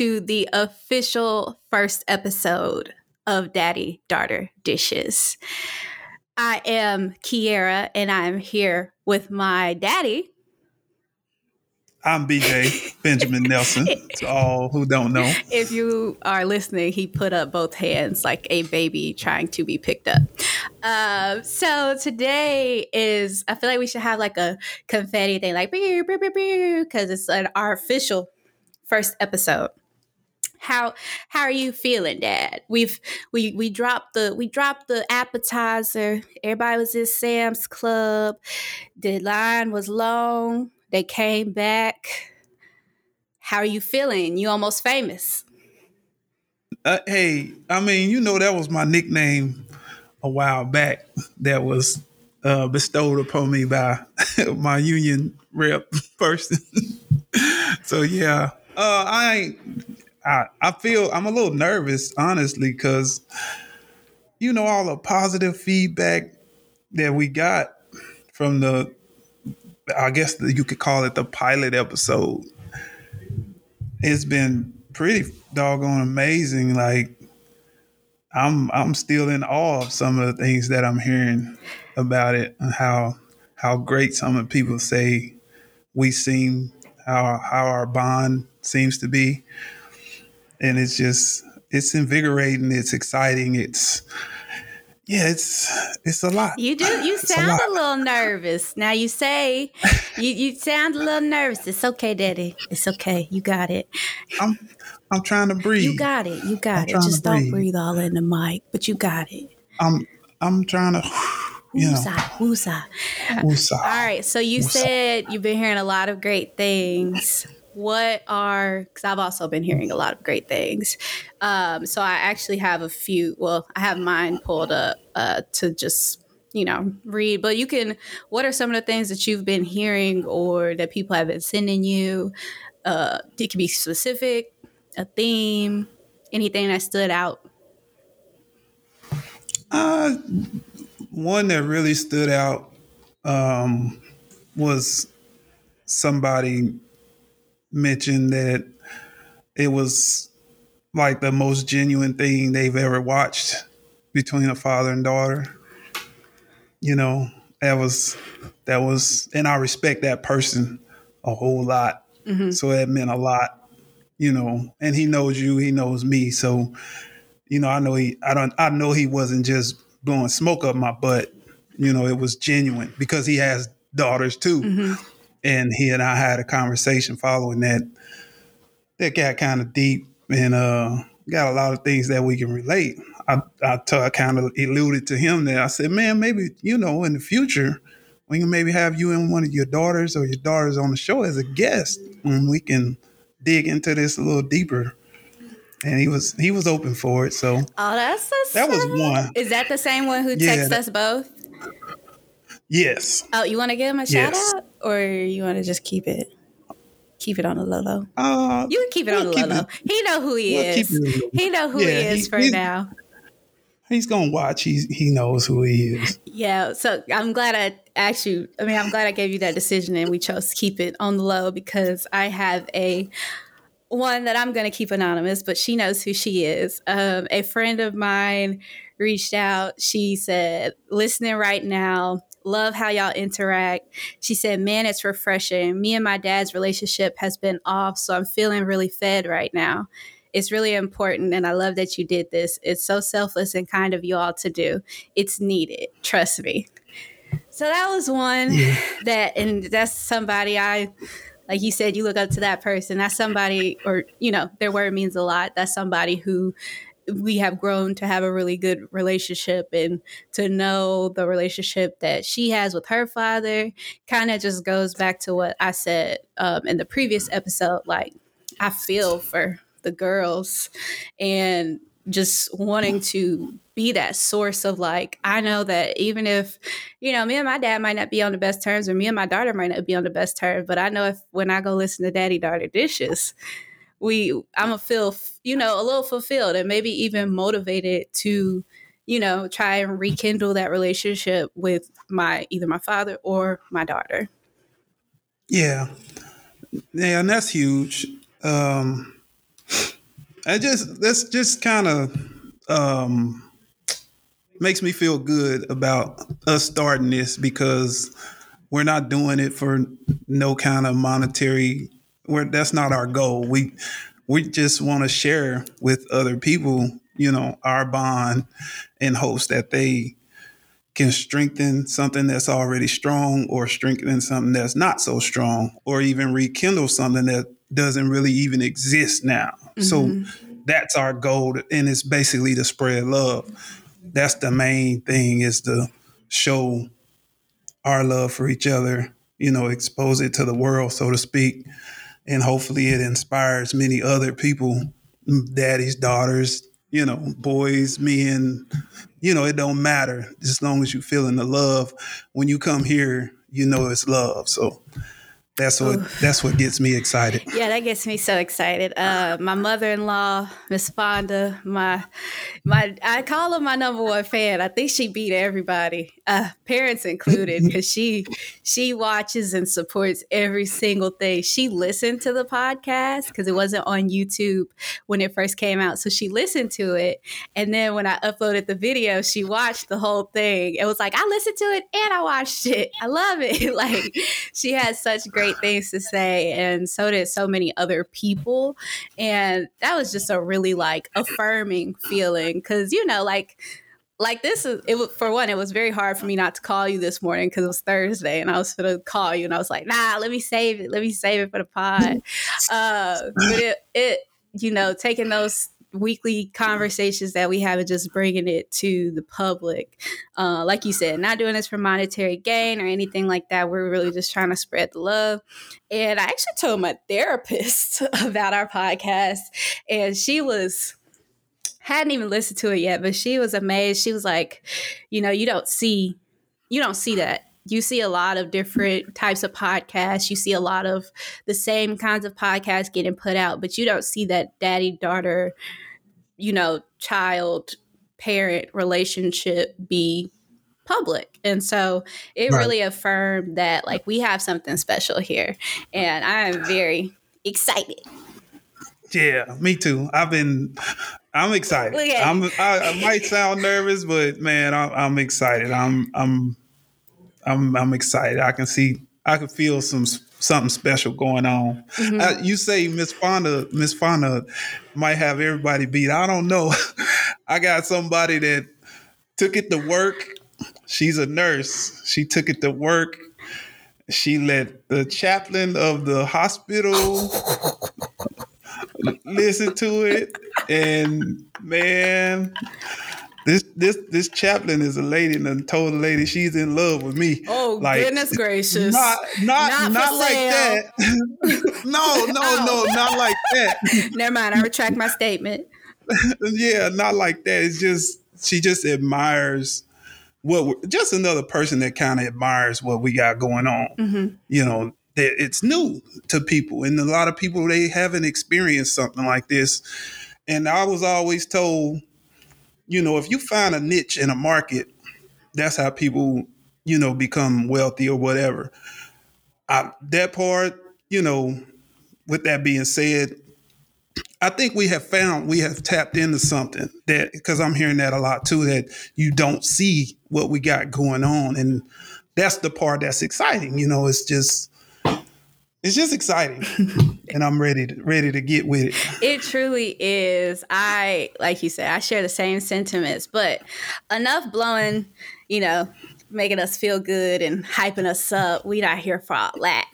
everybody, and welcome to the official first episode of Daddy Daughter Dishes. I am Kiara, and I'm here with my daddy. I'm BJ Benjamin Nelson. To all who don't know, if you are listening, he put up both hands like a baby trying to be picked up. Uh, so today is, I feel like we should have like a confetti thing, like because it's an, our official first episode how how are you feeling dad? We've we we dropped the we dropped the appetizer. Everybody was in sam's club. The line was long. They came back. How are you feeling? You almost famous. Uh, hey i mean you know that was my nickname a while back that was uh, bestowed upon me by my union rep person. So yeah. Uh, I ain't I, I feel I'm a little nervous, honestly, because you know all the positive feedback that we got from the, I guess the, you could call it the pilot episode. It's been pretty doggone amazing. Like I'm I'm still in awe of some of the things that I'm hearing about it and how how great some of the people say we seem how how our bond seems to be and it's just it's invigorating. It's exciting. It's yeah, it's it's a lot. You do. You sound a, a, little nervous. Now you say you you sound a little nervous. It's okay, Daddy. It's okay. You got it. I'm I'm trying to breathe. You got it. You got I'm it. Just don't breathe all in the mic, but you got it. I'm I'm trying to. You know. Woosah, woosah. All right. So you said you've been hearing a lot of great things what are because i've also been hearing a lot of great things. Um, so i actually have a few well i have mine pulled up uh, to just you know read but you can what are some of the things that you've been hearing or that people have been sending you? Uh, it can be specific a theme anything that stood out? Uh, one that really stood out um, was somebody mentioned that it was like the most genuine thing they've ever watched between a father and daughter. You know, that was that was, and I respect that person a whole lot. Mm-hmm. So that meant a lot, you know. And he knows you, he knows me. So, you know, I know he, I don't, I know he wasn't just blowing smoke up my butt. You know, it was genuine because he has daughters too. Mm-hmm and he and I had a conversation following that that got kind of deep and uh, got a lot of things that we can relate. I, I, t- I kind of alluded to him that I said, man, maybe, you know, in the future, we can maybe have you and one of your daughters or your daughters on the show as a guest and we can dig into this a little deeper. And he was he was open for it. So Oh, that's so That was one. Is that the same one who yeah, texted that, us both? Yes. Oh, you want to give him a shout yes. out, or you want to just keep it? Keep it on the low low. Uh, you can keep it we'll on the low low. He know who he we'll is. He know who yeah, he is he, for now. He's gonna watch. He he knows who he is. Yeah. So I'm glad I asked you. I mean, I'm glad I gave you that decision, and we chose to keep it on the low because I have a one that I'm going to keep anonymous, but she knows who she is. Um, a friend of mine reached out. She said, listening right now, Love how y'all interact. She said, Man, it's refreshing. Me and my dad's relationship has been off, so I'm feeling really fed right now. It's really important, and I love that you did this. It's so selfless and kind of you all to do. It's needed. Trust me. So that was one yeah. that, and that's somebody I, like you said, you look up to that person. That's somebody, or, you know, their word means a lot. That's somebody who we have grown to have a really good relationship and to know the relationship that she has with her father kind of just goes back to what I said um, in the previous episode. Like, I feel for the girls and just wanting to be that source of like i know that even if you know me and my dad might not be on the best terms or me and my daughter might not be on the best terms but i know if when i go listen to daddy daughter dishes we I'm gonna feel you know a little fulfilled and maybe even motivated to you know try and rekindle that relationship with my either my father or my daughter. Yeah, yeah, and that's huge. um, I just that's just kind of um, makes me feel good about us starting this because we're not doing it for no kind of monetary. Where that's not our goal. We we just want to share with other people, you know, our bond in hopes that they can strengthen something that's already strong or strengthen something that's not so strong or even rekindle something that doesn't really even exist now. Mm-hmm. So that's our goal and it's basically to spread love. That's the main thing is to show our love for each other, you know, expose it to the world so to speak, and hopefully it inspires many other people, daddies, daughters, you know, boys, men, you know, it don't matter as long as you feeling the love. When you come here, you know it's love. So that's what Ooh. that's what gets me excited. Yeah, that gets me so excited. Uh, my mother-in-law, Miss Fonda, my my I call her my number one fan. I think she beat everybody, uh, parents included, because she she watches and supports every single thing. She listened to the podcast because it wasn't on YouTube when it first came out, so she listened to it, and then when I uploaded the video, she watched the whole thing. It was like I listened to it and I watched it. I love it. like she has such great great things to say, and so did so many other people. And that was just a really like affirming feeling because you know, like like this is it for one it was very hard for me not to call you this morning because it was thursday and i was gonna call you and i was like nah let me save it let me save it for the pod uh but it it you know taking those weekly conversations that we have and just bringing it to the public. Uh, like you said, not doing this for monetary gain or anything like that. We're really just trying to spread the love. And I actually told my therapist about our podcast, and she was hadn't even listened to it yet, but she was amazed. She was like, you know, you don't see you don't see that you see a lot of different types of podcasts. You see a lot of the same kinds of podcasts getting put out, but you don't see that daddy daughter, you know, child parent relationship be public. And so it right. really affirmed that like we have something special here. And I am very excited. Yeah, me too. I've been I'm excited. I'm, I, I, might sound nervous, but man, I'm, I'm excited. I'm I'm I'm I'm excited. I can see I can feel some something special going on. Mm-hmm. Uh, you say Miss Fonda Miss Fonda might have everybody beat. I don't know. I got somebody that took it to work. She's a nurse. She took it to work. She let the chaplain of the hospital listen to it, and man, this this this chaplain is a lady and told the lady she's in love with me. Oh like, goodness gracious! Not not not, not like that. no no oh. no not like that. Never mind. I retract my statement. yeah, not like that. It's just she just admires what just another person that kind of admires what we got going on. Mm-hmm. You know, that it's new to people, and a lot of people they haven't experienced something like this. And I was always told you know, if you find a niche in a market, that's how people, you know, become wealthy or whatever. I, that part, you know, with that being said, I think we have found we have tapped into something that because I'm hearing that a lot too that you don't see what we got going on and that's the part that's exciting you know it's just it's just exciting. And i'm ready to ready to get with it. It truly is. I like you said i share the same sentiments but enough blowing you know making us feel good and hyping us up. We not here for all that.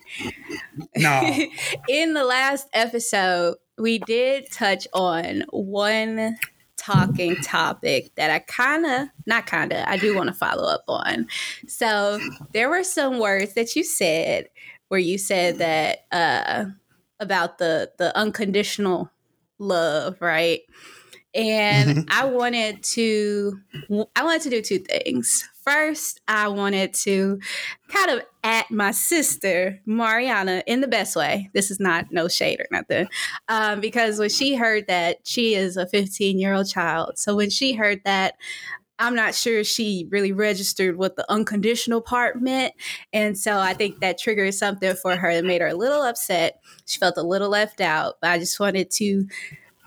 No. In the last episode we did touch on one talking topic that I kind of, not kind of, I do want to follow up on. So there were some words that you said where you said that uh, about the the unconditional love, right? And mm-hmm. I wanted to I wanted to do two things. First, I wanted to kind of at my sister Mariana in the best way. This is not no shade or nothing, um, because when she heard that she is a 15 year old child, so when she heard that I'm not sure she really registered what the unconditional part meant. And so I think that triggered something for her that made her a little upset. She felt a little left out. But I just wanted to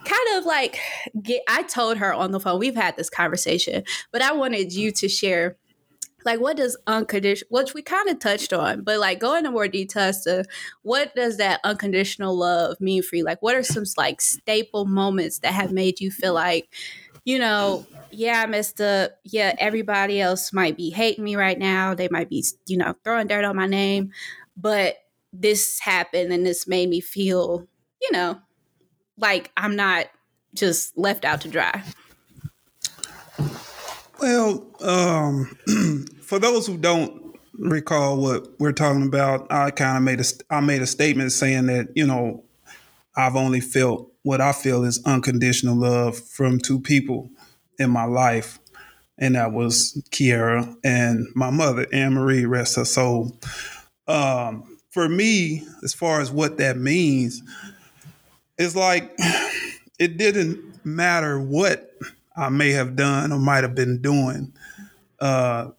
kind of like get, I told her on the phone, we've had this conversation, but I wanted you to share like what does unconditional which we kind of touched on but like go into more detail to what does that unconditional love mean for you like what are some like staple moments that have made you feel like you know yeah i messed up yeah everybody else might be hating me right now. They might be you know throwing dirt on my name. But this happened and this made me feel you know like i'm not just left out to dry. Well, um, for those who don't recall what we're talking about, I kind of made a I made a statement saying that you know I've only felt what I feel is unconditional love from two people in my life, and that was Kiara and my mother, Anne Marie, rest her soul. Um, for me, as far as what that means, it's like it didn't matter what I may have done or might have been doing. Uh,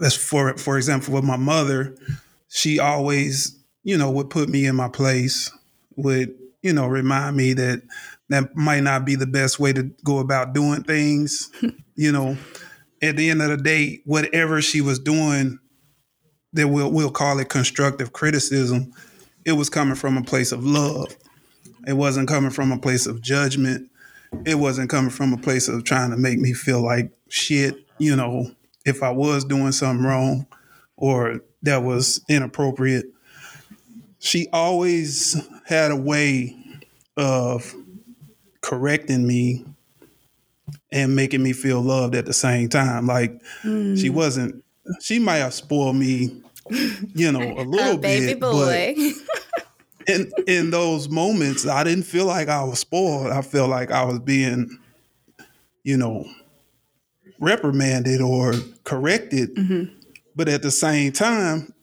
as for for example, with my mother, she always, you know, would put me in my place, would, you know, remind me that that might not be the best way to go about doing things. you know, at the end of the day, whatever she was doing, that we'll we'll call it constructive criticism, it was coming from a place of love. It wasn't coming from a place of judgment it wasn't coming from a place of trying to make me feel like shit, you know, if I was doing something wrong or that was inappropriate. She always had a way of correcting me and making me feel loved at the same time. Like mm. she wasn't she might have spoiled me, you know, a little a baby bit, boy. But in in those moments, I didn't feel like I was spoiled. I felt like I was being, you know, reprimanded or corrected. Mm-hmm. But at the same time,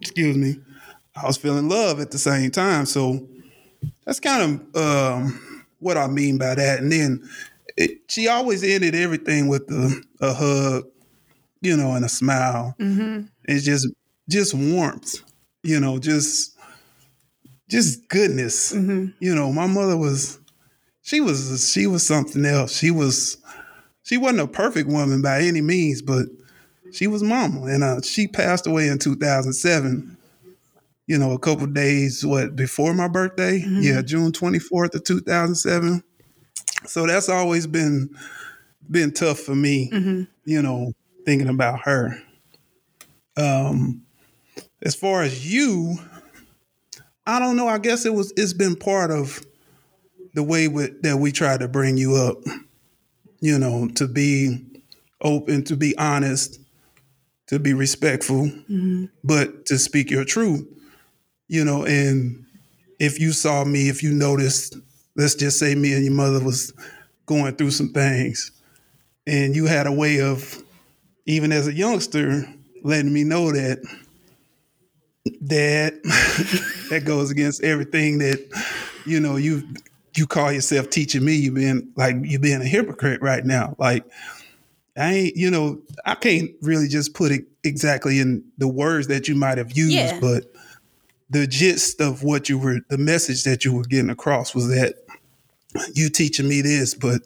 excuse me, I was feeling love at the same time. So that's kind of um, what I mean by that. And then it, she always ended everything with a, a hug, you know, and a smile. Mm-hmm. It's just just warmth, you know, just just goodness. Mm-hmm. You know, my mother was she was she was something else. She was she wasn't a perfect woman by any means, but she was mama, and uh, she passed away in 2007. You know, a couple days what before my birthday? Mm-hmm. Yeah, June 24th of 2007. So that's always been been tough for me. Mm-hmm. You know, thinking about her. Um, as far as you, I don't know. I guess it was. It's been part of the way with, that we try to bring you up. You know, to be open, to be honest, to be respectful, mm-hmm. but to speak your truth. You know, and if you saw me, if you noticed, let's just say me and your mother was going through some things, and you had a way of, even as a youngster, letting me know that dad that goes against everything that you know you you call yourself teaching me you being like you being a hypocrite right now like i ain't you know i can't really just put it exactly in the words that you might have used yeah. but the gist of what you were the message that you were getting across was that you teaching me this but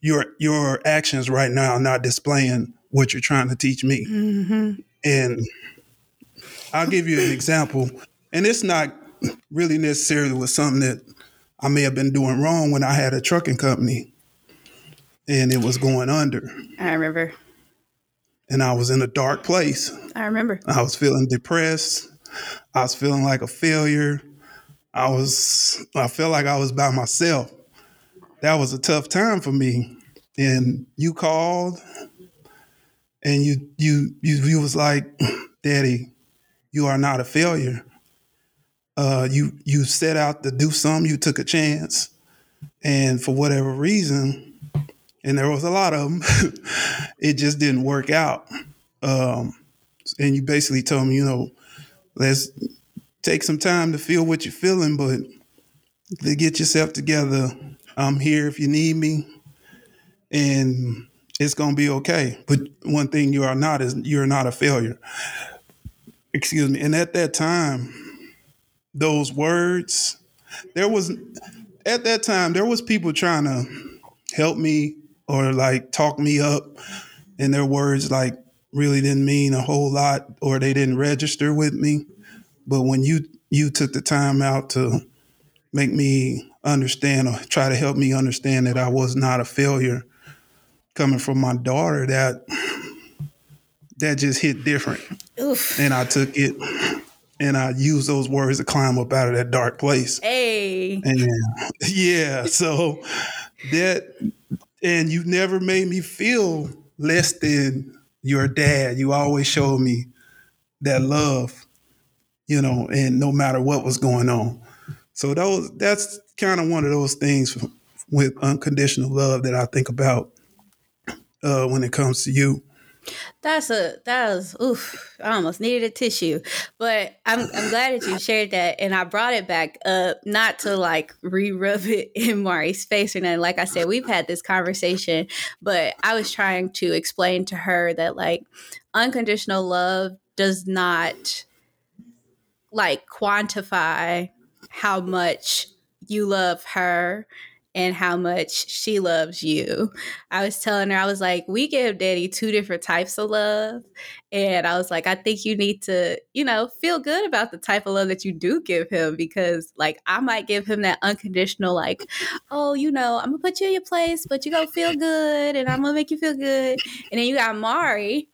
your your actions right now are not displaying what you're trying to teach me mm-hmm. and I'll give you an example, and it's not really necessarily was something that I may have been doing wrong when I had a trucking company and it was going under. I remember. And I was in a dark place. I remember. I was feeling depressed. I was feeling like a failure. I was I felt like I was by myself. That was a tough time for me. And you called and you you you, you was like, Daddy, you are not a failure. Uh, you you set out to do something. You took a chance, and for whatever reason, and there was a lot of them, it just didn't work out. Um, and you basically told me, you know, let's take some time to feel what you're feeling, but to get yourself together, I'm here if you need me. And it's gonna be okay. But one thing you are not is you're not a failure. Excuse me. And at that time, those words, there was at that time there was people trying to help me or like talk me up, and their words like really didn't mean a whole lot or they didn't register with me. But when you you took the time out to make me understand or try to help me understand that I was not a failure coming from my daughter that that just hit different. Oof. And I took it and I used those words to climb up out of that dark place. Hey. And yeah, so that and you never made me feel less than your dad. You always showed me that love, you know, and no matter what was going on. So those that's kind of one of those things with unconditional love that I think about uh, when it comes to you. That's a that was oof. I almost needed a tissue, but I'm I'm glad that you shared that, and I brought it back up not to like re-rub it in Mari's face or nothing. Like I said, we've had this conversation, but I was trying to explain to her that like unconditional love does not like quantify how much you love her and how much she loves you. I was telling her, I was like, we give daddy two different types of love. And I was like, I think you need to, you know, feel good about the type of love that you do give him because, like, I might give him that unconditional, like, oh, you know, I'm gonna put you in your place, but you gonna feel good and I'm gonna make you feel good. And then you got Mari.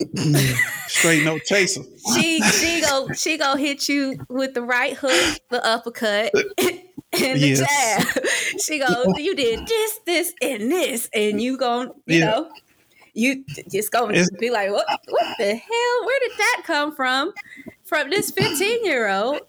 Straight no chaser. she she go she go hit you with the right hook, the uppercut. and the yes. jab. She goes, "You did this, this, and this, and you going, you yeah. know, you just going to be like, what, what the hell? Where did that come from? From this fifteen year old?"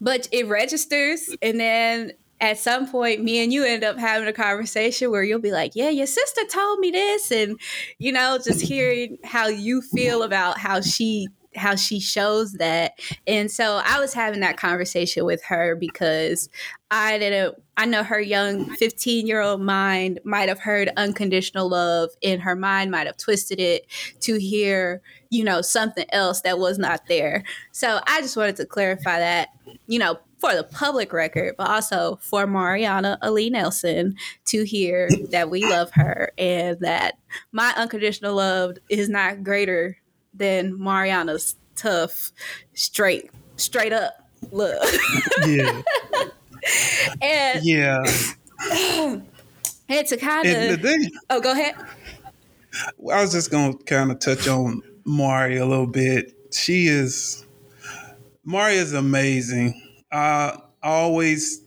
But it registers, and then at some point, me and you end up having a conversation where you'll be like, "Yeah, your sister told me this," and you know, just hearing how you feel about how she how she shows that. And so I was having that conversation with her because I didn't I know her young 15 year old mind might have heard unconditional love in her mind might have twisted it to hear, you know, something else that was not there. So I just wanted to clarify that, you know, for the public record, but also for Mariana Ali Nelson to hear that we love her and that my unconditional love is not greater than Mariana's tough, straight, straight up look. yeah. and yeah. and to kind of oh, go ahead. I was just gonna kind of touch on Mari a little bit. She is Mari is amazing. I always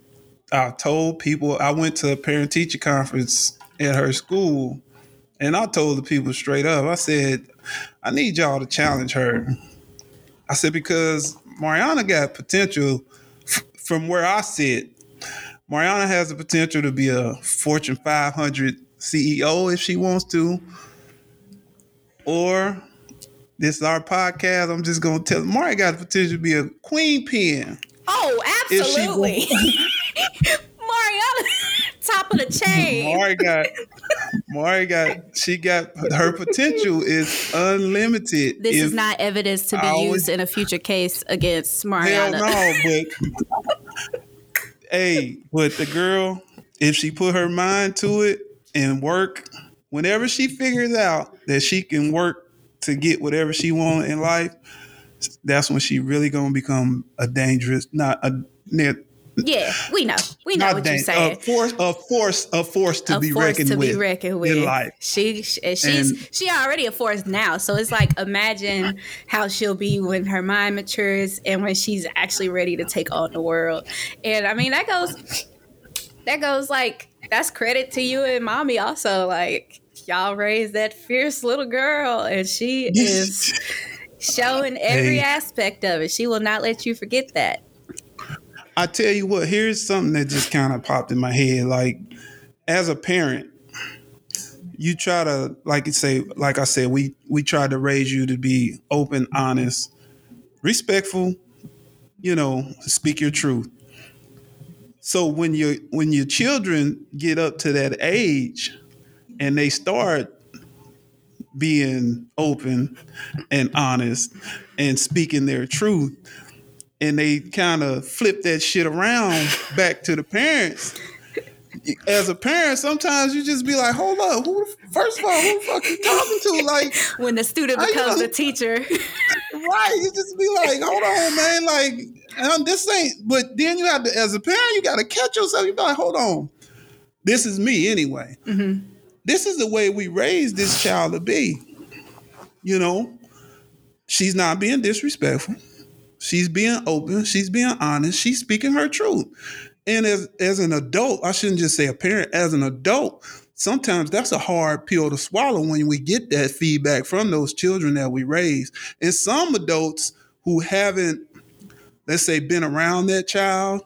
I told people I went to a parent teacher conference at her school, and I told the people straight up. I said I need y'all to challenge her. I said, because Mariana got potential f- from where I sit. Mariana has the potential to be a Fortune 500 CEO if she wants to. Or this is our podcast. I'm just gonna tell Mari got the potential to be a queen pin. Oh, absolutely. Mariana top of the chain. Mari got Mari got she got her potential is unlimited. This is not evidence to be used in a future case against Mariana. Hell no, but hey, but the girl, if she put her mind to it and work, whenever she figures out that she can work to get whatever she wants in life, that's when she really gonna become a dangerous, not a yeah, we know. We know Not what you're saying. A force, a force, a force to a be force reckoned to with. be reckoned with in life. She, she's and, she already a force now. So it's like imagine how she'll be when her mind matures and when she's actually ready to take on the world. And I mean that goes that goes like that's credit to you and mommy also. Like y'all raised that fierce little girl and she is showing every hey. aspect of it. She will not let you forget that. I tell you what, here's something that just kind of popped in my head. Like, as a parent, you try to, like you say, like I said, we we try to raise you to be open, honest, respectful. You know, speak your truth. So when your when your children get up to that age, and they start being open and honest and speaking their truth and they kind of flip that shit around back to the parents as a parent, sometimes you just be like, "Hold up, who? First of all, who the fuck you talking to?" Like when the student becomes a teacher, right? You just be like, "Hold on, man, like um, this ain't." But then you have to, as a parent, you got to catch yourself. You be like, "Hold on, this is me anyway. Mm-hmm. This is the way we raise this child to be." You know, she's not being disrespectful. She's being open. She's being honest. She's speaking her truth. And as as an adult, I shouldn't just say a parent, as an adult, sometimes that's a hard pill to swallow when we get that feedback from those children that we raise. And some adults who haven't, let's say, been around that child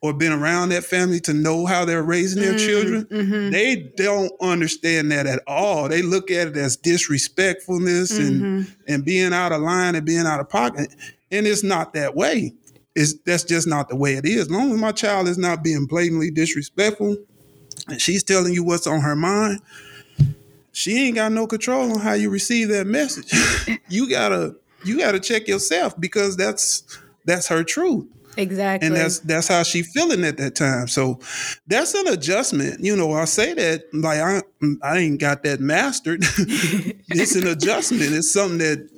or been around that family to know how they're raising their mm, children, mm-hmm. they don't understand that at all. They look at it as disrespectfulness mm-hmm. and and being out of line and being out of pocket. And it's not that way. It's that's just not the way it is. As long as my child is not being blatantly disrespectful and she's telling you what's on her mind, she ain't got no control on how you receive that message. you gotta you gotta check yourself because that's that's her truth. Exactly. And that's that's how she feeling at that time. So that's an adjustment. You know, I say that like I I ain't got that mastered. it's an adjustment. It's something that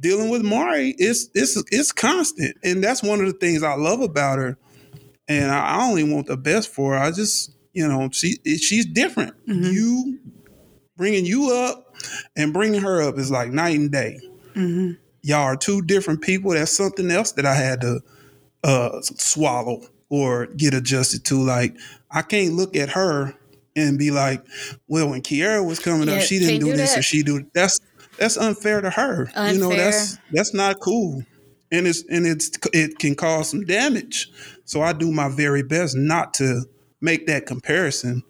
dealing with Mari, it's it's it's constant, and that's one of the things I love about her. And I only want the best for her. I just, you know, she she's different. Mm-hmm. You bringing you up and bringing her up is like night and day. Mm-hmm. Y'all are two different people. That's something else that I had to uh, swallow or get adjusted to. Like I can't look at her and be like, well, when Kiara was coming yeah, up, she didn't do, do this that. or she do that's that's unfair to her. Unfair. You know, that's that's not cool. And it's and it's it can cause some damage. So I do my very best not to make that comparison,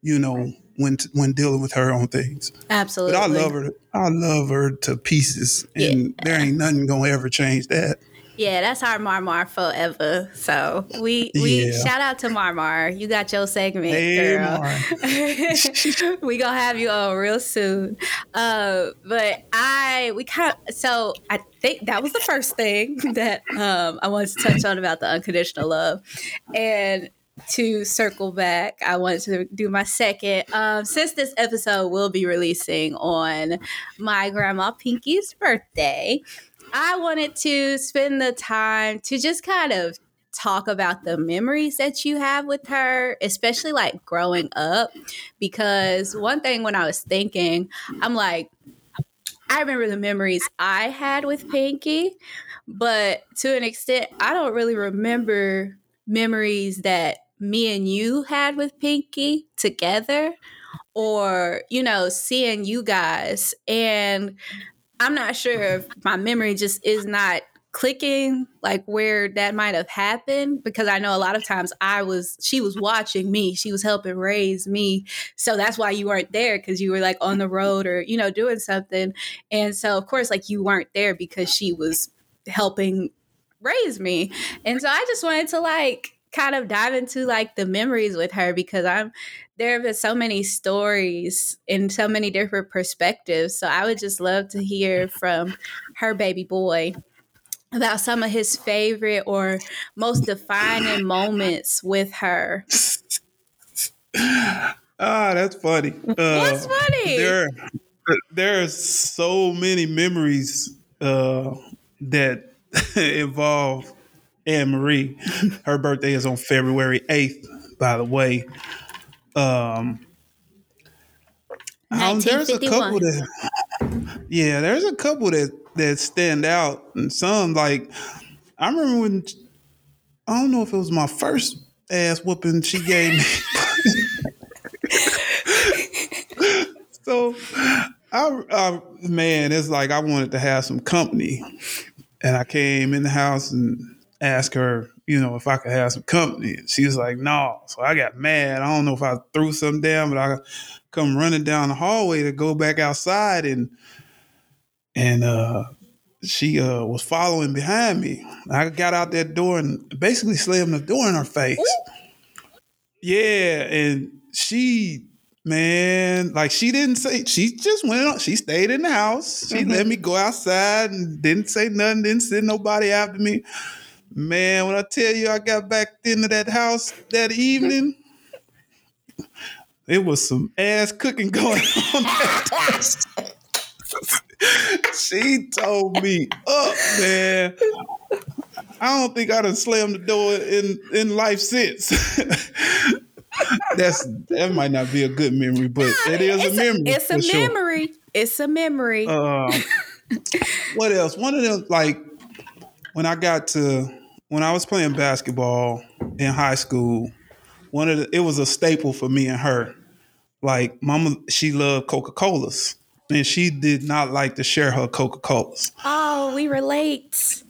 you know, when when dealing with her on things. Absolutely. But I love her. I love her to pieces, and yeah. there ain't nothing gonna ever change that. Yeah, that's our Marmar forever. So we we yeah. shout out to Marmar. You got your segment, hey, girl. we gonna have you on real soon. Uh, but I we kind of so I think that was the first thing that um, I wanted to touch on about the unconditional love, and to circle back, I wanted to do my second. Um, since this episode will be releasing on my grandma Pinky's birthday, I wanted to spend the time to just kind of talk about the memories that you have with her, especially like growing up. Because one thing when I was thinking, I'm like, I remember the memories I had with Pinky, but to an extent, I don't really remember memories that me and you had with Pinky together or, you know, seeing you guys. And I'm not sure if my memory just is not clicking like where that might have happened because I know a lot of times I was she was watching me. She was helping raise me. So that's why you weren't there because you were like on the road or you know doing something. And so of course like you weren't there because she was helping raise me. And so I just wanted to like kind of dive into like the memories with her because I'm there have been so many stories in so many different perspectives. So I would just love to hear from her baby boy about some of his favorite or most defining moments with her. Ah, that's funny. Uh, What's funny? There, there are so many memories uh, that involve Anne Marie. Her birthday is on February 8th, by the way. Um, um, there's a couple that, yeah, there's a couple that that stand out, and some like I remember when I don't know if it was my first ass whooping she gave me. so, I, I man, it's like I wanted to have some company, and I came in the house and asked her, you know, if I could have some company. And she was like, no. So I got mad. I don't know if I threw something down, but I come running down the hallway to go back outside and and uh she uh was following behind me. I got out that door and basically slammed the door in her face. Yeah, and she Man, like she didn't say she just went on, she stayed in the house. She Mhm. let me go outside and didn't say nothing, didn't send nobody after me. Man, when I tell you I got back into that house that evening, it was some ass cooking going on that day. she told me up, man. I don't think I done slammed the door in, in life since. That's that might not be a good memory, but it is it's a memory. it's a sure. memory. It's a memory. Uh, what else? One of them, like when I got to when I was playing basketball in high school. One of the, it was a staple for me and her. Like, Mama, she loved Coca Colas, and she did not like to share her Coca Colas. oh, we relate. so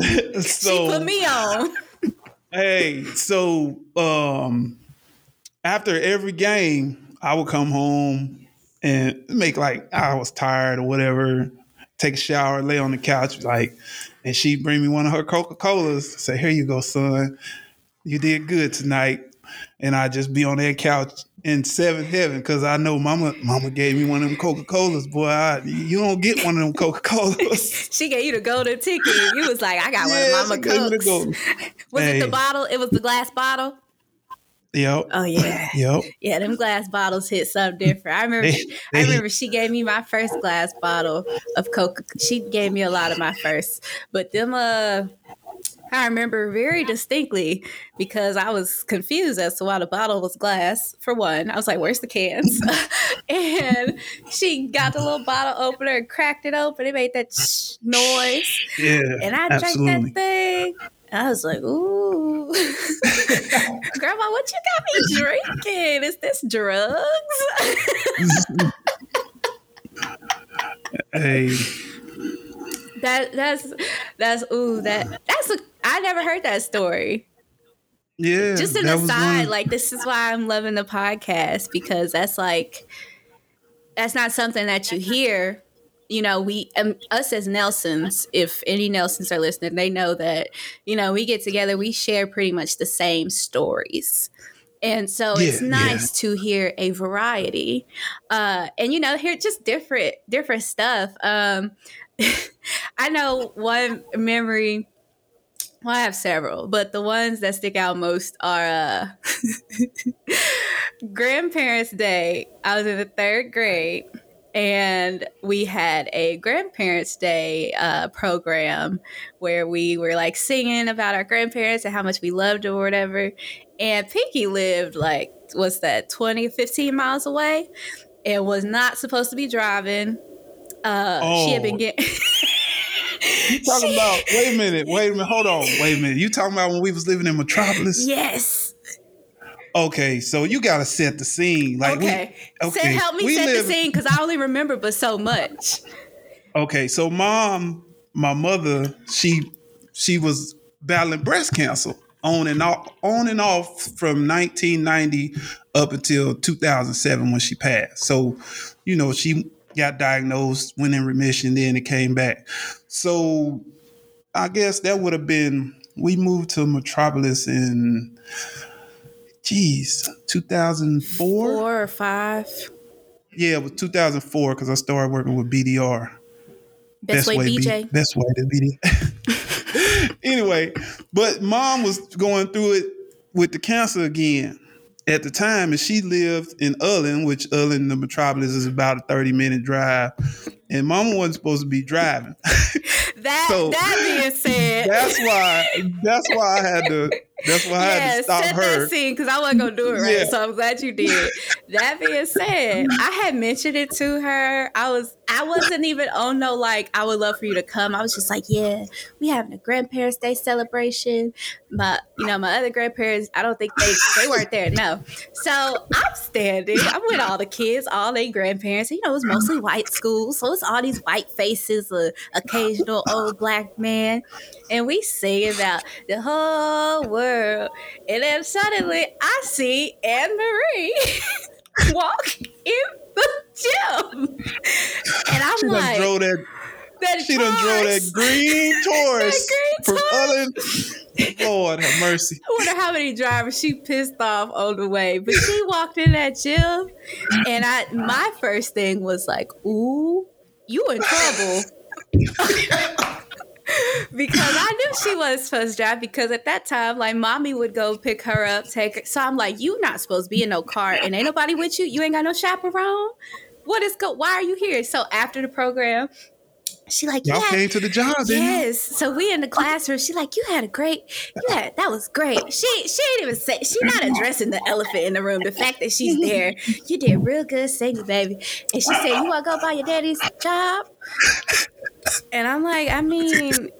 she put me on. Hey, so um after every game, I would come home and make like I was tired or whatever, take a shower, lay on the couch, like, and she'd bring me one of her Coca-Colas, say, Here you go, son. You did good tonight. And I'd just be on that couch in seventh heaven because I know mama mama gave me one of them Coca-Colas. Boy, I, you don't get one of them Coca-Colas. She gave you the golden ticket. You was like, I got Yeah, one of Mama Cokes. Was it the bottle? It was the glass bottle. Yep. Oh yeah, Yep. yeah. Them glass bottles hit something different. I remember. They- I remember she gave me my first glass bottle of Coke. She gave me a lot of my first, but them uh. I remember very distinctly because I was confused as to why the bottle was glass. For one, I was like, "Where's the cans?" and she got the little bottle opener and cracked it open. It made that shh noise. Yeah. And I absolutely. drank that thing. I was like, ooh. Grandma, what you got me drinking? Is this drugs? Hey, that that's that's ooh, that that's a I never heard that story. yeah. Just an aside, like this is why I'm loving the podcast because that's like that's not something that you hear. You know, we um, us as Nelsons, if any Nelsons are listening, they know that you know we get together, we share pretty much the same stories. And so it's Yeah, nice to hear a variety, uh, and you know, hear just different different stuff. Um, I know one memory well, I have several, but the ones that stick out most are uh, Grandparents' Day. I was in the third grade, and we had a Grandparents' Day uh, program where we were like singing about our grandparents and how much we loved them or whatever. And Pinky lived like, what's that, 20, 15 miles away, and was not supposed to be driving. Uh, She had been Oh. getting. You talking about? Wait a minute. Wait a minute. Hold on. Wait a minute. You talking about when we was living in Metropolis? Yes. Okay, so you got to set the scene. Like okay. we, Say, okay, help me we set live- the scene because I only remember but so much. Okay, so mom, my mother, she she was battling breast cancer on and off, on and off from 1990 up until 2007 when she passed. So, you know, she got diagnosed, went in remission, then it came back. So, I guess that would have been we moved to Metropolis in, geez, 2004. Four or five. Yeah, it was 2004 because I started working with BDR. Best, way, B- BJ. best way to BD. anyway, but mom was going through it with the cancer again at the time, and she lived in Ullin, which Ullin, the metropolis, is about a 30 minute drive. And mama wasn't supposed to be driving. That So- that being said, that's why that's why I had to that's why I had yeah, to stop set her. that scene because I wasn't gonna do it right. Yeah. So I'm glad you did. that being said, I had mentioned it to her. I was I wasn't even on no like I would love for you to come. I was just like, yeah, we having a grandparents' day celebration. My you know my other grandparents, I don't think they they weren't there. No, so I'm standing. I'm with all the kids, all their grandparents. You know, it was mostly white schools, so it's all these white faces, a occasional old black man, and we sing about the whole world. And then suddenly I see Anne Marie walk in the gym. And I'm She done like, drove that that she done drove that green Taurus That green from Taurus. Ullin Lord have mercy. I wonder how many drivers she pissed off on the way. But she walked in that gym, and I my first thing was like, "Ooh, you in trouble." because I knew she was supposed to drive because at that time, like mommy would go pick her up, take her. So I'm like, you not supposed to be in no car and ain't nobody with you. You ain't got no chaperone. What is go? Why are you here? So after the program, she like Y'all yeah, came to the job, didn't you? yes. So we in the classroom. She like you had a great, you had that was great. She she ain't even say she not addressing the elephant in the room. The fact that she's there, you did real good singing, baby. And she said you want to go by your daddy's job. And I'm like, I mean,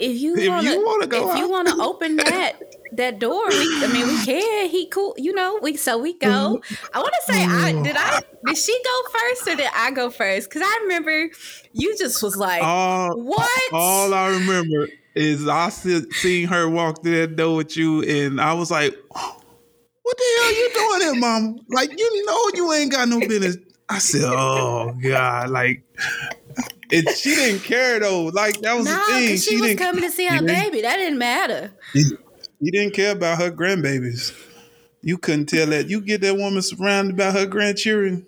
if you want go if you want to open that that door, we, I mean, we can. He cool, you know. We so we go. Mm-hmm. I want to say, I did I did she go first or did I go first? Because I remember you just was like, All, what? all I remember is I see, seeing her walk through that door with you, and I was like, "What the hell you doing there, mama? Like you know you ain't got no business." I said, "Oh God!" Like, it. She didn't care though. Like that was no, the thing. because she, was coming to see her baby. That didn't matter. She didn't care about her grandbabies. You couldn't tell that. You get that woman surrounded by her grandchildren.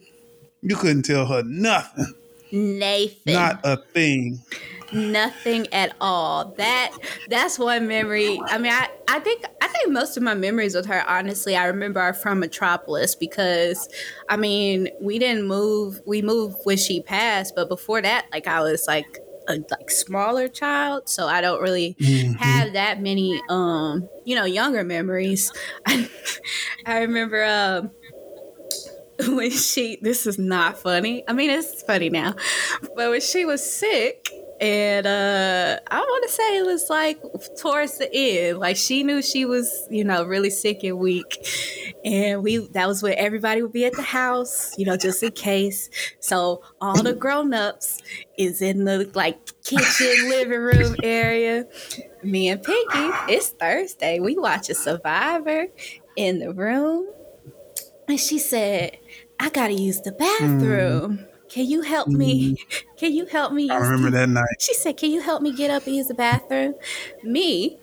You couldn't tell her nothing. Nathan. Not a thing. nothing at all that that's one memory i mean I, I think i think most of my memories with her honestly i remember are from metropolis because i mean we didn't move we moved when she passed but before that like i was like a like smaller child so i don't really have that many um you know younger memories. I, I remember um when she this is not funny. I mean it's funny now but when she was sick and uh i want to say it was like towards the end like she knew she was you know really sick and weak. And we that was where everybody would be at the house you know just in case. So all the grown-ups is in the like kitchen living room area. Me and pinky it's thursday. We watch a survivor in the room. And she said, I gotta use the bathroom. Can you help me? Mm-hmm. Can you help me? I remember the-" that night. She said, Can you help me get up and use the bathroom? Me,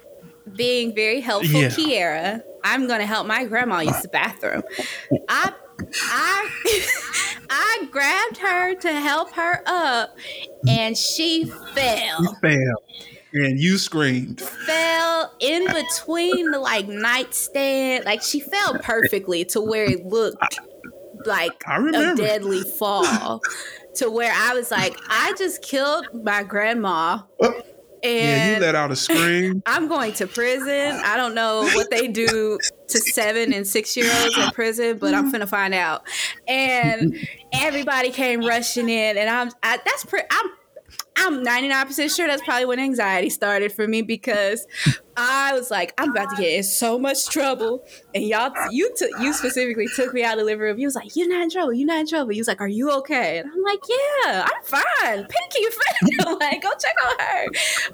being very helpful, Yeah. Kiara, I'm gonna help my grandma use the bathroom. I I I grabbed her to help her up and she fell. Fell, And you screamed. fell in between the like nightstand. Like she fell perfectly to where it looked like a deadly fall. to where I was like, I just killed my grandma. Oh, yeah, And you let out a scream. I'm going to prison. I don't know what they do to seven and six year olds in prison, but I'm finna find out. And everybody came rushing in, and I'm I, that's pretty. I'm I'm 99% sure that's probably when anxiety started for me because I was like, I'm about to get in so much trouble. And y'all, you took, you specifically took me out of the living room. You was like, You're not in trouble. You're not in trouble. You was like, Are you okay? And I'm like, Yeah, I'm fine. Pinky, fine. like, go check on her.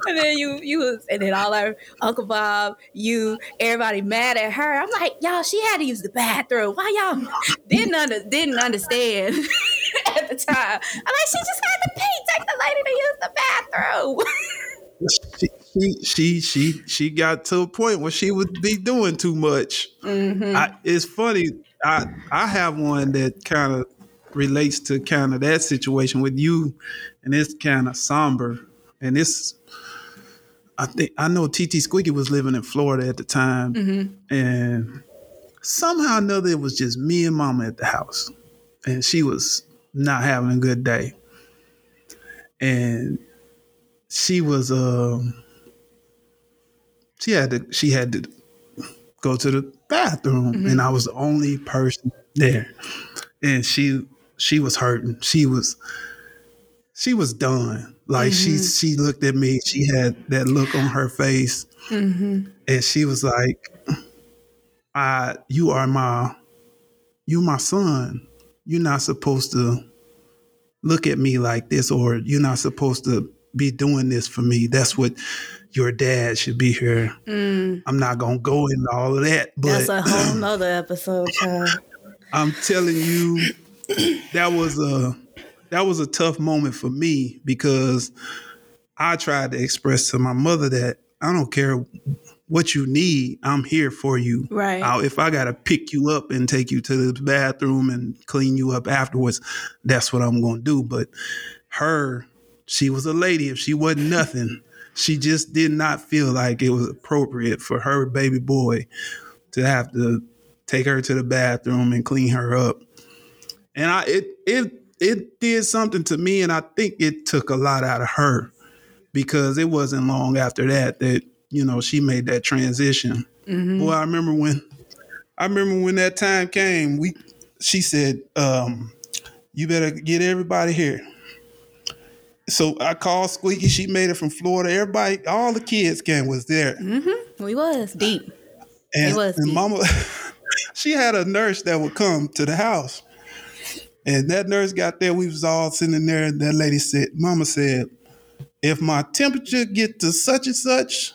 And then you, you was, and then all our Uncle Bob, you, everybody mad at her. I'm like, Y'all, she had to use the bathroom. Why y'all didn't under, didn't understand at the time? I'm like, She just had to pee. Take the lady to use the bathroom. She, she she she she got to a point where she would be doing too much. Mm-hmm. I, it's funny. I I have one that kind of relates to kind of that situation with you, and it's kind of somber. And it's I think I know TT Squeaky was living in Florida at the time, Mm-hmm. and somehow or another it was just me and Mama at the house, and she was not having a good day, and she was um she had to she had to go to the bathroom mm-hmm. and I was the only person there. And she she was hurting. She was she was done. Like she mm-hmm. she looked at me, she had that look on her face mm-hmm. and she was like I you are my you my son. You're not supposed to look at me like this or you're not supposed to be doing this for me. That's what your dad should be here. Mm. I'm not gonna go into all of that, but That's a whole nother episode, child. I'm telling you, that was a that was a tough moment for me because I tried to express to my mother that I don't care what you need, I'm here for you. Right. I'll, if I gotta pick you up and take you to the bathroom and clean you up afterwards, that's what I'm gonna do. But her, she was a lady. If she wasn't nothing, she just did not feel like it was appropriate for her baby boy to have to take her to the bathroom and clean her up. And I it it it did something to me, and I think it took a lot out of her because it wasn't long after that that you know she made that transition. Mm-hmm. Boy, I remember when I remember when that time came. We she said, um, "You better get everybody here." So I called Squeaky. She made it from Florida. Everybody, all the kids came was there. Mm-hmm. We was deep. And, it was and deep. Mama, she had a nurse that would come to the house. And that nurse got there. We was all sitting there, and that lady said, "Mama said, if my temperature get to such and such,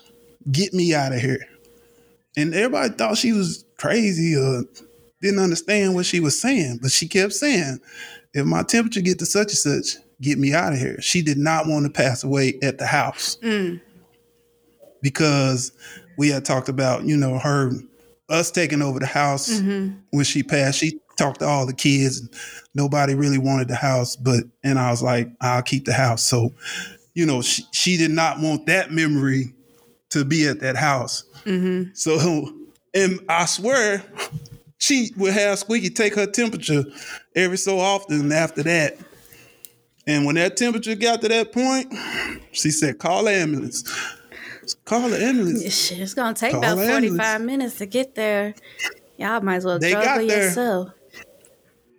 get me out of here." And everybody thought she was crazy or didn't understand what she was saying, but she kept saying, "If my temperature get to such and such, get me out of here." She did not want to pass away at the house mm. because we had talked about, you know, her us taking over the house mm-hmm. when she passed. She talked to all the kids. Nobody really wanted the house, but and I was like, I'll keep the house. So, you know, she, she did not want that memory to be at that house. Mm-hmm. So, and I swear, she would have Squeaky take her temperature every so often after that. And when that temperature got to that point, she said, "Call the ambulance." Call the ambulance. It's gonna take Call about forty five minutes to get there. Y'all might as well They got there. yourself.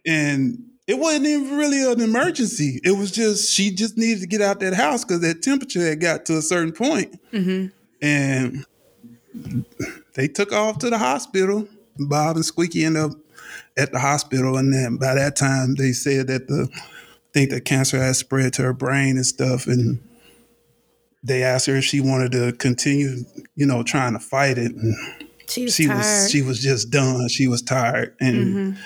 and it wasn't even really an emergency. It was just she just needed to get out that house because that temperature had got to a certain point. Mm-hmm. And they took off to the hospital. Bob and Squeaky ended up at the hospital, and then by that time they said that the I think the cancer had spread to her brain and stuff, and they asked her if she wanted to continue, you know, trying to fight it. And She was she was she was just done. She was tired, and mm-hmm.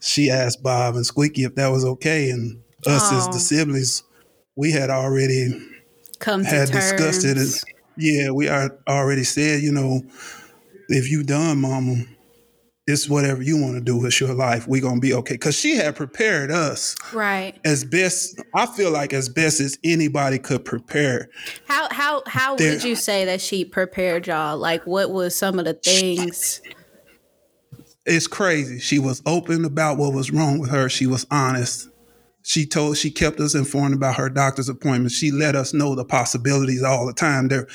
she asked Bob and Squeaky if that was okay. And us as the siblings, we had already Come to had discussed it. And, yeah, we are already said, you know, if you done, Mama, it's whatever you want to do with your life. We gonna be okay. Cause she had prepared us Right. as best. I feel like as best as anybody could prepare. How how how There- would you say that she prepared y'all? Like what was some of the things? it's crazy. She was open about what was wrong with her. She was honest. She told she kept us informed about her doctor's appointments. She let us know the possibilities all the time. There,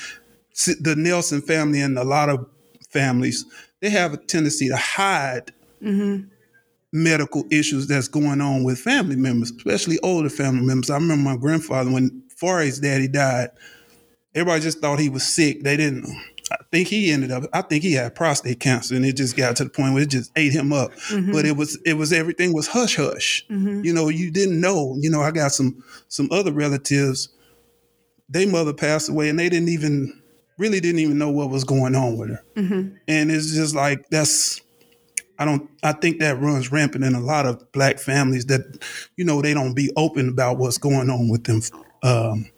the Nelson family and a lot of families, they have a tendency to hide mm-hmm. medical issues that's going on with family members, especially older family members. I remember my grandfather when Forrest's daddy died. Everybody just thought he was sick. They didn't. I think he ended up. I think he had prostate cancer, and it just got to the point where it just ate him up. Mm-hmm. But it was it was everything was hush hush. Mm-hmm. You know, you didn't know. You know, I got some some other relatives. They mother passed away, and they didn't even really didn't even know what was going on with her. Mm-hmm. And it's just like that's. I don't. I think that runs rampant in a lot of black families that, you know, they don't be open about what's going on with them. Um,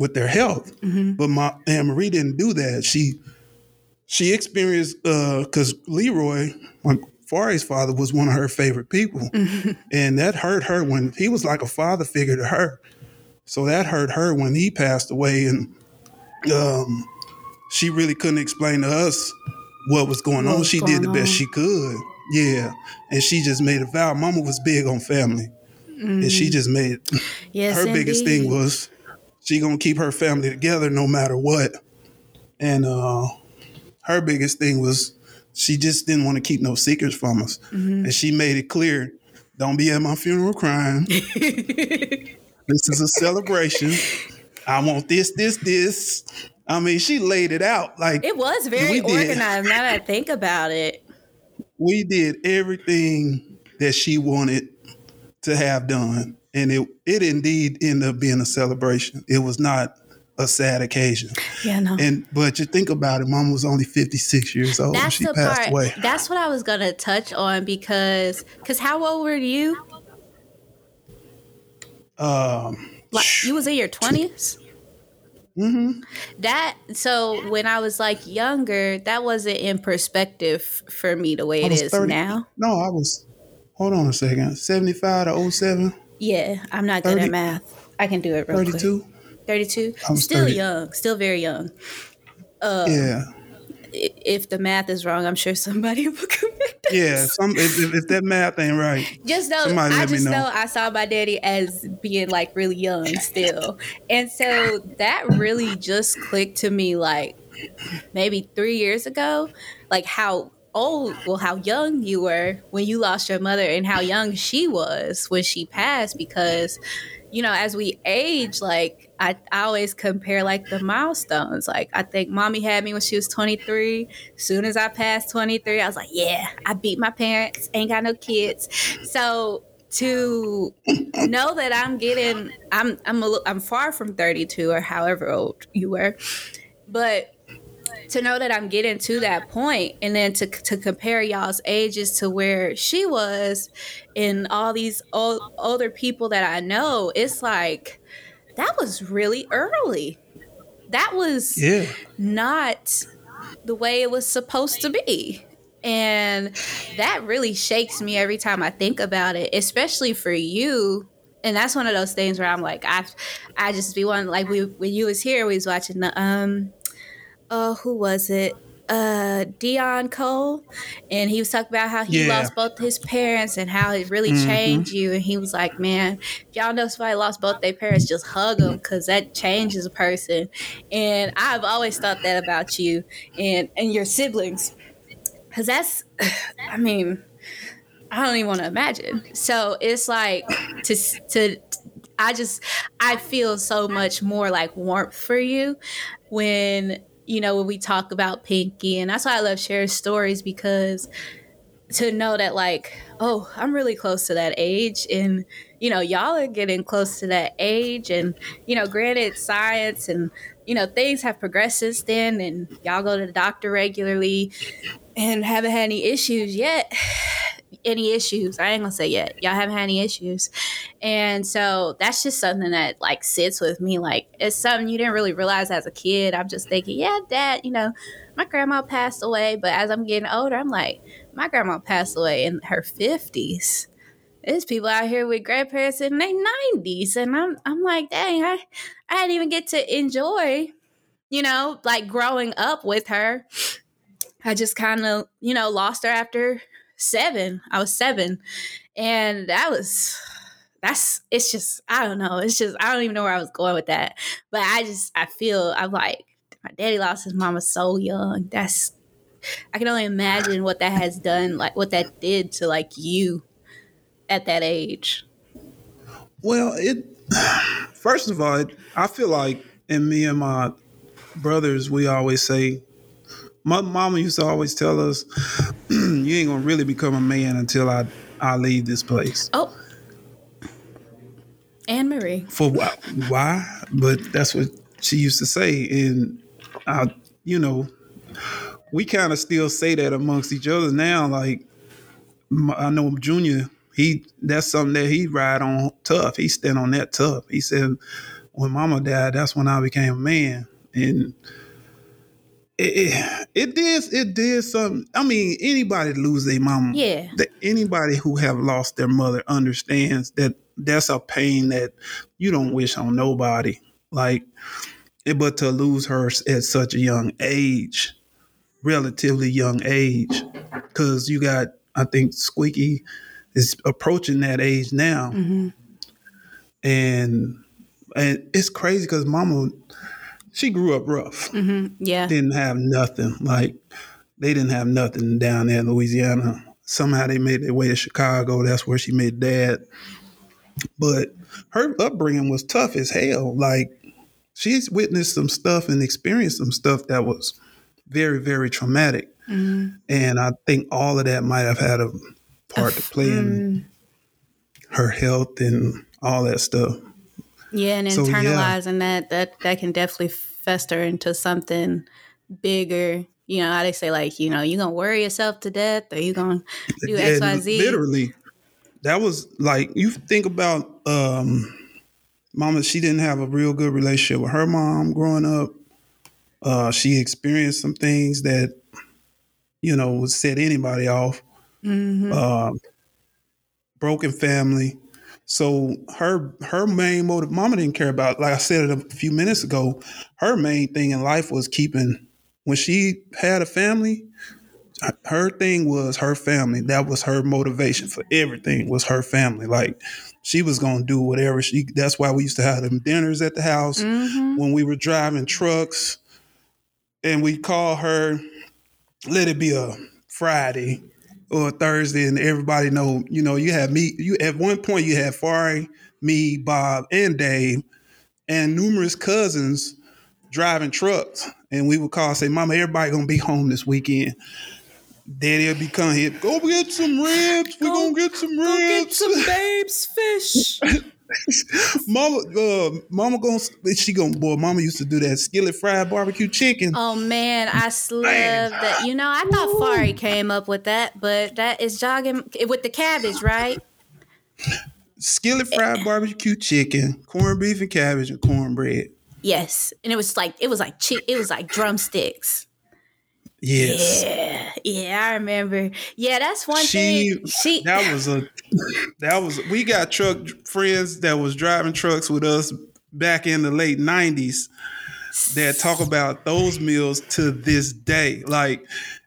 with their health. Mm-hmm. But my Anne Marie didn't do that. She she experienced uh, because Leroy, my father, was one of her favorite people, mm-hmm. and that hurt her when he was like a father figure to her. So that hurt her when he passed away, and um, she really couldn't explain to us what was going What on. was She did the going best she could, yeah, and she just made a vow. Mama was big on family, and she mm. just made Yes, her biggest thing was she gonna keep her family together no matter what. And uh, her biggest thing was she just didn't want to keep no secrets from us. And she made it clear, don't be at my funeral crying. this is a celebration. I want this, this, this. I mean, she laid it out like It was very did. organized. Now that I think about it, we did everything that she wanted to have done. And it it indeed ended up being a celebration. It was not a sad occasion. yeah, no. And but you think about it, mom was only 56 years old when that's she the passed part. away. That's what I was gonna touch on because because how old were you? Um Like you was in your twenties. Mm-hmm. That so when I was like younger, that wasn't in perspective for me the way it is it 30 now. No, I was. Hold on a second. Seventy-five to 07, Yeah, I'm not good 30 at math. I can do it real quick. 32. 32. Still 30. young, still very young. Uh, yeah, If the math is wrong, I'm sure somebody will correct us. yeah. Some if, if, that math ain't right, Just know, I let me just know. know. I saw my daddy as being like really young still. And so that really just clicked to me like maybe three years ago, like how old, well, how young you were when you lost your mother and how young she was when she passed because, you know, as we age, like, I, I always compare like the milestones. Like I think mommy had me when she was 23. Soon as I passed 23, I was like, yeah, I beat my parents, ain't got no kids. So to know that I'm getting, I'm I'm a, I'm far from 32 or however old you were, but to know that I'm getting to that point and then to, to compare y'all's ages to where she was and all these old, older people that I know, it's like that was really early. That was yeah, not the way it was supposed to be. And that really shakes me every time I think about it, especially for you. And that's one of those things where I'm like, I, I just be one like we when you was here, we was watching the um, oh, who was it? Uh, Deon Cole, and he was talking about how he Yeah. lost both his parents and how it really Mhm. changed you. And he was like, "Man, if y'all know somebody lost both their parents, just hug them because that changes a person." And I've always thought that about you and and your siblings, because that's, I mean, I don't even want to imagine. So it's like to to. I just I feel so much more like warmth for you when you know when we talk about Pinky, and that's why I love sharing stories because to know that like oh I'm really close to that age, and you know y'all are getting close to that age, and you know granted science and you know things have progressed since then, and y'all go to the doctor regularly, and haven't had any issues yet. Any issues? I ain't gonna say yet. Y'all haven't had any issues, and so that's just something that like sits with me. Like it's something you didn't really realize as a kid. I'm just thinking, yeah, dad, you know, my grandma passed away, but as I'm getting older, I'm like, my grandma passed away in her 50s. There's people out here with grandparents in their 90s, and I'm I'm like, dang, I I didn't even get to enjoy, you know, like growing up with her. I just kind of, you know, lost her after seven. I was seven, and that was that's it's just I don't know. It's just I don't even know where I was going with that. But I just I feel I'm like my daddy lost his mama so young. That's I can only imagine what that has done, like what that did to like you at that age. Well, it first of all, I feel like, and me and my brothers, we always say, my mama used to always tell us, "You ain't gonna really become a man until I I leave this place." Oh, Anne Marie. For why? why? But that's what she used to say, and I, you know, we kind of still say that amongst each other now. Like I know Junior, he that's something that he ride on tough. He stand on that tough. He said, when Mama died, that's when I became a man, and it it, did it did something. I mean, anybody lose their mama, Yeah. that anybody who have lost their mother understands that that's a pain that you don't wish on nobody. Like, eh, but to lose her at such a young age, relatively young age, because you got, I think Squeaky is approaching that age now, and and it's crazy because Mama, she grew up rough mm-hmm. Yeah. didn't have nothing. Like they didn't have nothing down there in Louisiana. Somehow they made their way to Chicago. That's where she met dad. But her upbringing was tough as hell. Like she's witnessed some stuff and experienced some stuff that was very, very traumatic. Mm-hmm. And I think all of that might have had a part to play in her health and all that stuff. Yeah, and So, yeah. internalizing that that that can definitely fester into something bigger. You know how they say like, you know, you're gonna worry yourself to death, or you're gonna do XYZ. Literally, that was like you think about um, mama, she didn't have a real good relationship with her mom growing up. Uh, she experienced some things that, you know, would set anybody off. Mm-hmm. Uh, broken family. So her her main motive, mama didn't care about. Like I said it a few minutes ago, her main thing in life was keeping. When she had a family, her thing was her family. That was her motivation for everything. Was her family. Like she was gonna do whatever she. That's why we used to have them dinners at the house mm-hmm. when we were driving trucks, and we call her. Let it be a Friday or Thursday, and everybody know, you know, you have me. You at one point you had Fari, me, Bob, and Dave, and numerous cousins driving trucks, and we would call say, "Mama, everybody gonna be home this weekend." Daddy'll be coming here. Go get some ribs. We're gonna get some ribs. Go get some babes fish. mama, uh, mama gonna she gonna boy. Mama used to do that skillet fried barbecue chicken. Oh man, I love that. You know, I thought Fari came up with that, but that is jogging with the cabbage, right? Skillet fried barbecue chicken, corned beef and cabbage, and cornbread. Yes, and it was like it was like chi- it was like drumsticks. Yes. Yeah, yeah, I remember. Yeah, that's one she, thing. She that was a that was we got truck friends that was driving trucks with us back in the late nineties that talk about those meals to this day. Like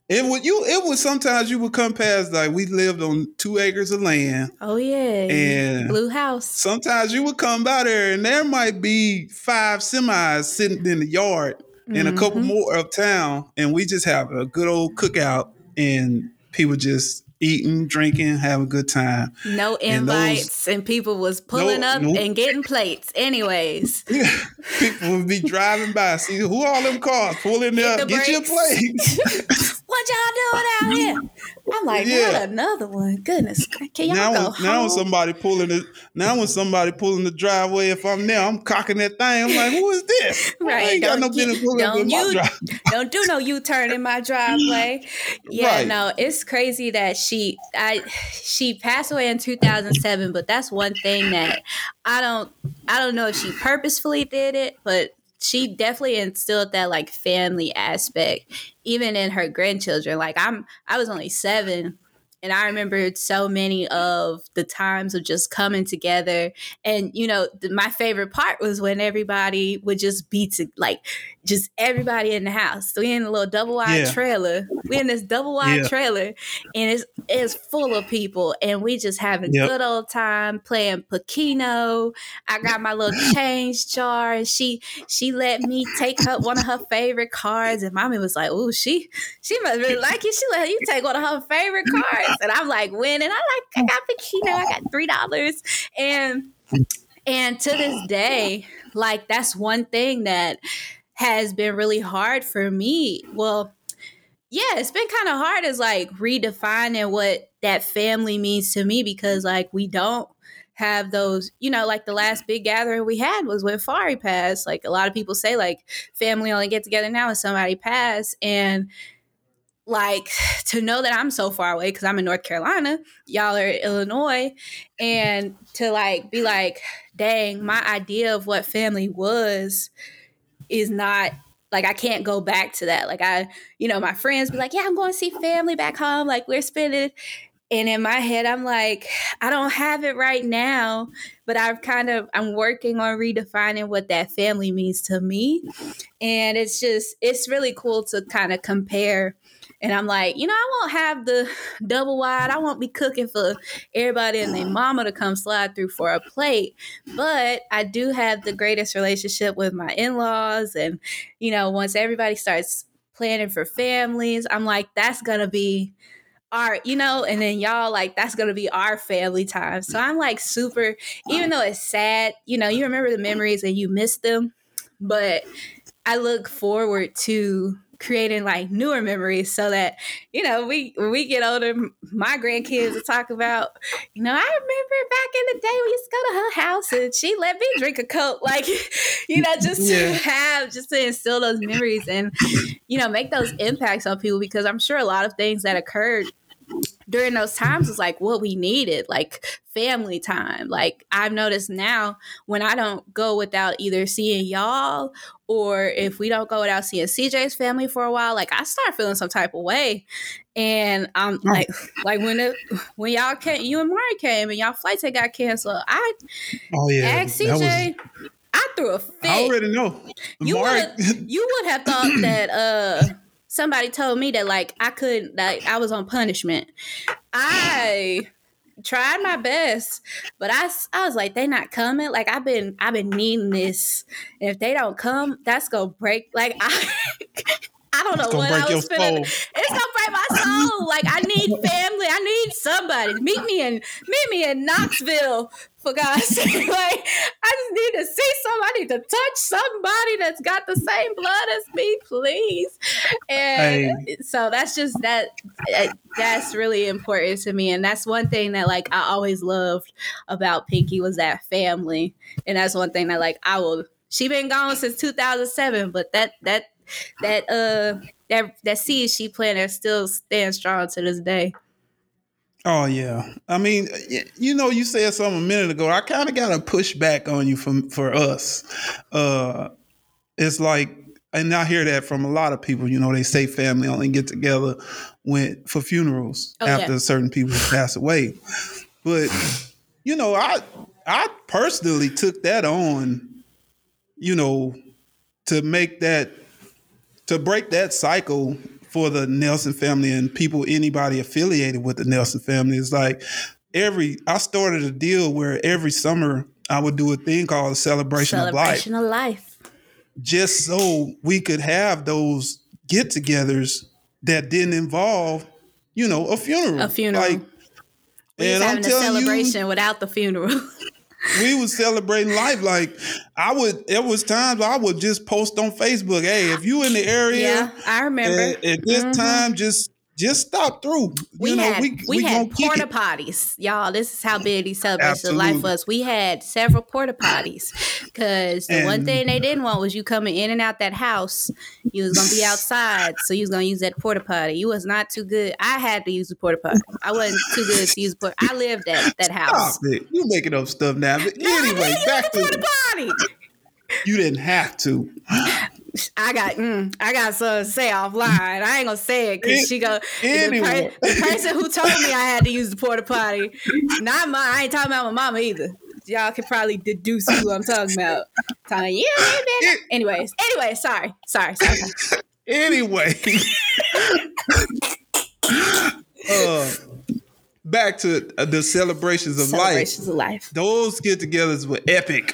it would you it was sometimes you would come past like we lived on two acres of land. Oh yeah. And blue house. Sometimes you would come by there and there might be five semis sitting in the yard mm-hmm. and a couple mm-hmm. more uptown, and we just have a good old cookout, and people just eating, drinking, having a good time. No invites, and, those, and people was pulling no, up no, and getting plates. Anyways, people would be driving by, see who all them cars pulling up, the get your plate. what y'all doing out here? I'm like, yeah. not another one. Goodness, can y'all now, go when, home? Now when somebody pulling it, now when somebody pulling the driveway, if I'm there, I'm cocking that thing. I'm like, who is this? right. I ain't don't got no business pulling don't you, Don't do no U-turn in my driveway. Yeah, right. no, it's crazy that she, I, she passed away in 2007, but that's one thing that I don't, I don't know if she purposefully did it, but she definitely instilled that like family aspect even in her grandchildren. Like i'm i was only seven and I remembered so many of the times of just coming together. And, you know, the, my favorite part was when everybody would just be to, like, just everybody in the house. So we in a little double wide yeah. trailer. We in this double wide yeah. trailer, and it's it's full of people, and we just having yep. good old time playing Pokeno. I got my little change jar, and she she let me take her one of her favorite cards, and mommy was like, "Oh, she she must really like you. She let you take one of her favorite cards." And I'm like, when? And I like, I got Pokeno. I got three dollars, and and to this day, like that's one thing that has been really hard for me. Well, yeah, it's been kind of hard as like redefining what that family means to me because like we don't have those, you know, like the last big gathering we had was when Fari passed. Like a lot of people say like family only get together now when somebody passed and like to know that I'm so far away because I'm in North Carolina, y'all are Illinois, and to like be like, dang, my idea of what family was is not like I can't go back to that. Like I, you know, my friends be like, yeah, I'm going to see family back home. Like we're spending and in my head i'm like i don't have it right now but i've kind of i'm working on redefining what that family means to me and it's just it's really cool to kind of compare and I'm like, you know, I won't have the double wide. I won't be cooking for everybody and their mama to come slide through for a plate. But I do have the greatest relationship with my in laws. And, you know, once everybody starts planning for families, I'm like, that's going to be our, you know, and then y'all like that's gonna be our family time. So I'm like super, even though it's sad, you know, you remember the memories and you miss them, but I look forward to creating like newer memories so that you know we when we get older my grandkids will talk about you know i remember back in the day we used to go to her house and she let me drink a coke like you know just yeah. to have just to instill those memories and you know make those impacts on people because i'm sure a lot of things that occurred during those times was like what we needed, like family time. Like I've noticed now when I don't go without either seeing y'all or if we don't go without seeing CJ's family for a while, like I start feeling some type of way. And I'm like, like when it, when y'all came, you and Mari came, and y'all flights had got canceled. I oh yeah, asked CJ. Was, I threw a fit. I already know. You would you would have thought that uh somebody told me that like I couldn't like I was on punishment. I tried my best, but I, I was like, they not coming. Like I've been I've been needing this. And if they don't come, that's gonna break. Like I I don't know what I was feeling. It's gonna break my soul. like I need family. I need somebody. Meet me in meet me in Knoxville for God's sake. Like I just need to see somebody to touch somebody that's got the same blood as me, please. And hey. so that's just that. That's really important to me, and that's one thing that like I always loved about Pinky was that family, and that's one thing that like I will. She been gone since 2007, but that that that uh that that seed she planted still stands strong to this day. Oh yeah, I mean, you know, you said something a minute ago. I kind of got to push back on you from for us. Uh, it's like, and I hear that from a lot of people. You know, they say family only get together when for funerals oh, after yeah. certain people pass away. But you know, I I personally took that on. You know, to make that to break that cycle for the Nelson family and people, anybody affiliated with the Nelson family, is like every. I started a deal where every summer I would do a thing called a celebration, celebration of life. Of life. Just so we could have those get-togethers that didn't involve, you know, a funeral. A funeral. Like, we and having I'm a celebration you, without the funeral. we was celebrating life. Like I would, it was times I would just post on Facebook, "Hey, if you in the area, yeah, I remember at, at this mm-hmm. time, just just stop through. We you know, had we, we, we had porta potties, y'all. This is how big these celebrations of life was. We had several porta potties because the and, one thing they didn't want was you coming in and out that house. You was gonna be outside, so you was gonna use that porta potty. You was not too good. I had to use the porta potty. I wasn't too good to use the porta. I lived at that house. Stop it. You making up stuff now. But no, anyway, back to porta potty. You didn't have to. I got mm, I got something to say offline. I ain't gonna say it because she go anyway. the, per, the, person who told me I had to use the porta potty, not mine. I ain't talking about my mama either. Y'all can probably deduce who I'm talking about. Talking, yeah, it, anyways, anyway, sorry, sorry, sorry. anyway, uh, back to uh, the celebrations of celebrations life. Of life. Those get-togethers were epic.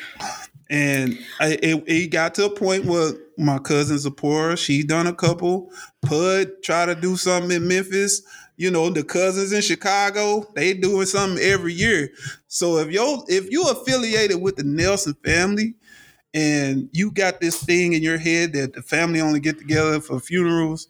And I, it, it, got to a point where my cousin Zipporah, she done a couple. Pud try to do something in Memphis. You know, the cousins in Chicago, they doing something every year. So if you if you affiliated with the Nelson family and you got this thing in your head that the family only get together for funerals,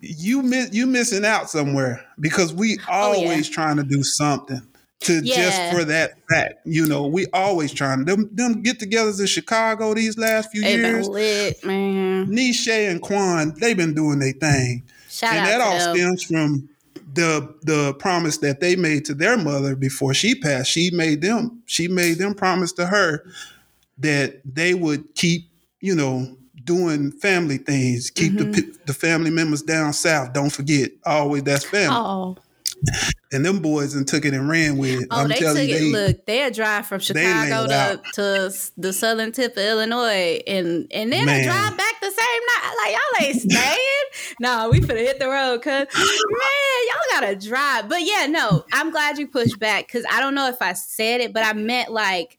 you miss you missing out somewhere because we always oh, yeah. trying to do something to yeah. just for that fact. You know, we always trying them them get togethers in Chicago these last few they years. Lit, man. Nisha and Quan, they've been doing their thing. Shout and that all them. stems from the the promise that they made to their mother before she passed. She made them, she made them promise to her that they would keep, you know, doing family things, keep mm-hmm. the the family members down south. Don't forget, always that's family. Oh. And them boys and took it and ran with it. Oh, I'm they took you, it. They, look, they drive from Chicago to, to the southern tip of Illinois, and and then they drive back the same night. Like y'all ain't staying. no, we finna hit the road, cause man, y'all gotta drive. But yeah, no, I'm glad you pushed back because I don't know if I said it, but I meant like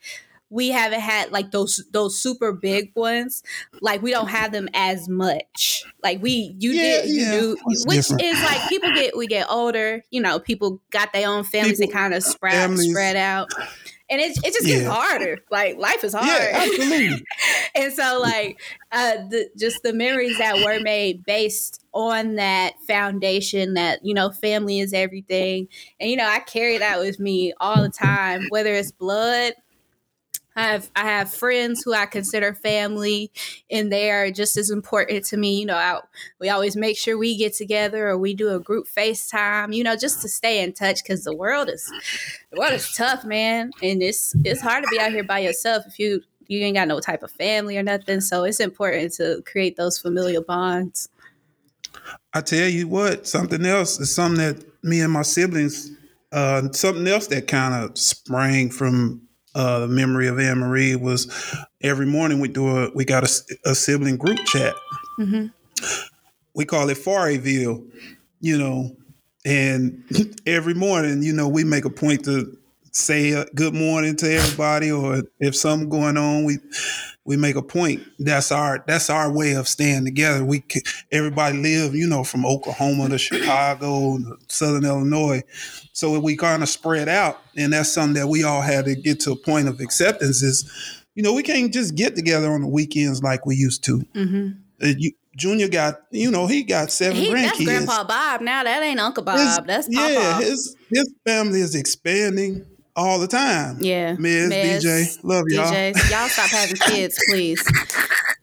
we haven't had like those those super big ones. Like we don't have them as much. Like we you yeah, did you yeah. do which different. is like people get we get older, you know, people got their own families people, and kind of spread families. spread out. And it, it just gets yeah. harder. Like life is hard. Absolutely. and so like uh the, just the memories that were made based on that foundation that, you know, family is everything. And you know, I carry that with me all the time, whether it's blood I have I have friends who I consider family, and they are just as important to me. You know, I, we always make sure we get together or we do a group FaceTime. You know, just to stay in touch because the world is the world is tough, man, and it's it's hard to be out here by yourself if you you ain't got no type of family or nothing. So it's important to create those familial bonds. I tell you what, something else is something that me and my siblings, uh, something else that kind of sprang from uh, the memory of Anne Marie was every morning we do a we got a, a sibling group chat. Mm-hmm. We call it Farryville, you know, and every morning, you know, we make a point to say good morning to everybody, or if something going on, we we make a point. That's our that's our way of staying together. We everybody live, you know, from Oklahoma to Chicago, to Southern Illinois, so we kind of spread out, and that's something that we all had to get to a point of acceptance. Is you know we can't just get together on the weekends like we used to. Mm-hmm. Uh, you, Junior got, you know, he got seven he, grandkids. That's Grandpa Bob. Now that ain't Uncle Bob. His, that's. Yeah, his his family is expanding all the time. Yeah. Miz DJ, love y'all. DJs, y'all stop having kids, please.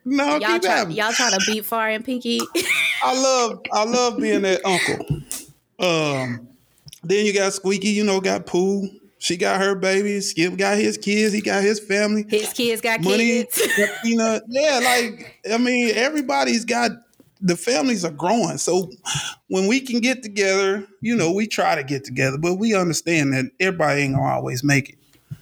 no, y'all try, having. y'all try to beat Far and Pinky. I love I love being that uncle. Um, then you got Squeaky, you know, got Pooh. She got her babies. Skip got his kids. He got his family. His kids got Money, kids. you know, yeah, like I mean, everybody's got the families are growing. So when we can get together, you know, we try to get together, but we understand that everybody ain't gonna always make it.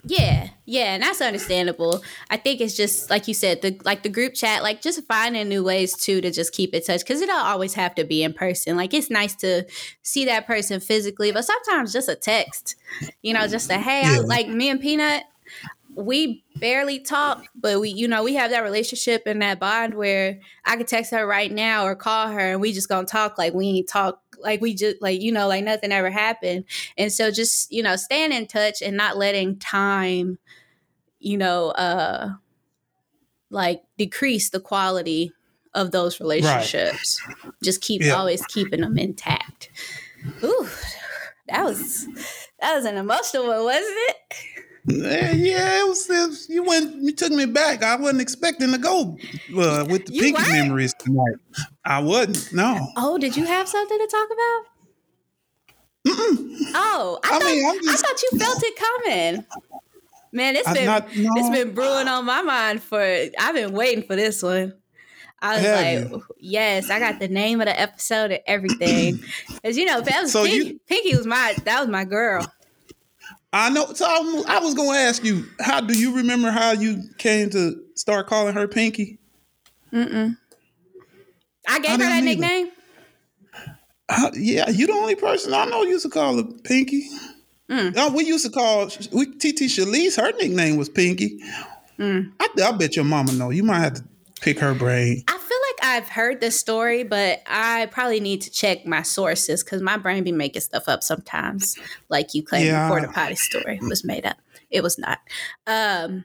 Yeah, yeah, and that's understandable. I think it's just like you said, the like the group chat, like just finding new ways too to just keep in touch because it don't always have to be in person. Like it's nice to see that person physically, but sometimes just a text, you know, just a hey, yeah. I, like me and Peanut, we barely talk, but we, you know, we have that relationship and that bond where I could text her right now or call her and we just gonna talk like we ain't talk like we just like you know like nothing ever happened. And so just you know staying in touch and not letting time, you know, uh, like decrease the quality of those relationships. Right. Just keep yeah. always keeping them intact. Ooh, that was that was an emotional one, wasn't it? Yeah, yeah, it was, it was, You went. You took me back. I wasn't expecting to go uh, with the you pinky weren't? memories tonight. I wasn't. No. Oh, did you have something to talk about? Mm-mm. Oh, I, I thought, mean, just, I thought you felt it coming. Man, it's been not, no. it's been brewing on my mind for. I've been waiting for this one. I was Have like, yes, I got the name of the episode and everything. As you know, that was so Pinky, you, Pinky was my that was my girl. I know. So I, I was going to ask you, how do you remember how you came to start calling her Pinky? Mm-mm. I gave I her that either. nickname. Uh, yeah, you the only person I know used to call her Pinky. Mm. Uh, we used to call we TT Shalise. Her nickname was Pinky. Mm. I, I bet your mama know. You might have to pick her brain. I I've heard this story, but I probably need to check my sources because my brain be making stuff up sometimes. Like you claim yeah. the porta potty story was made up. It was not. Um,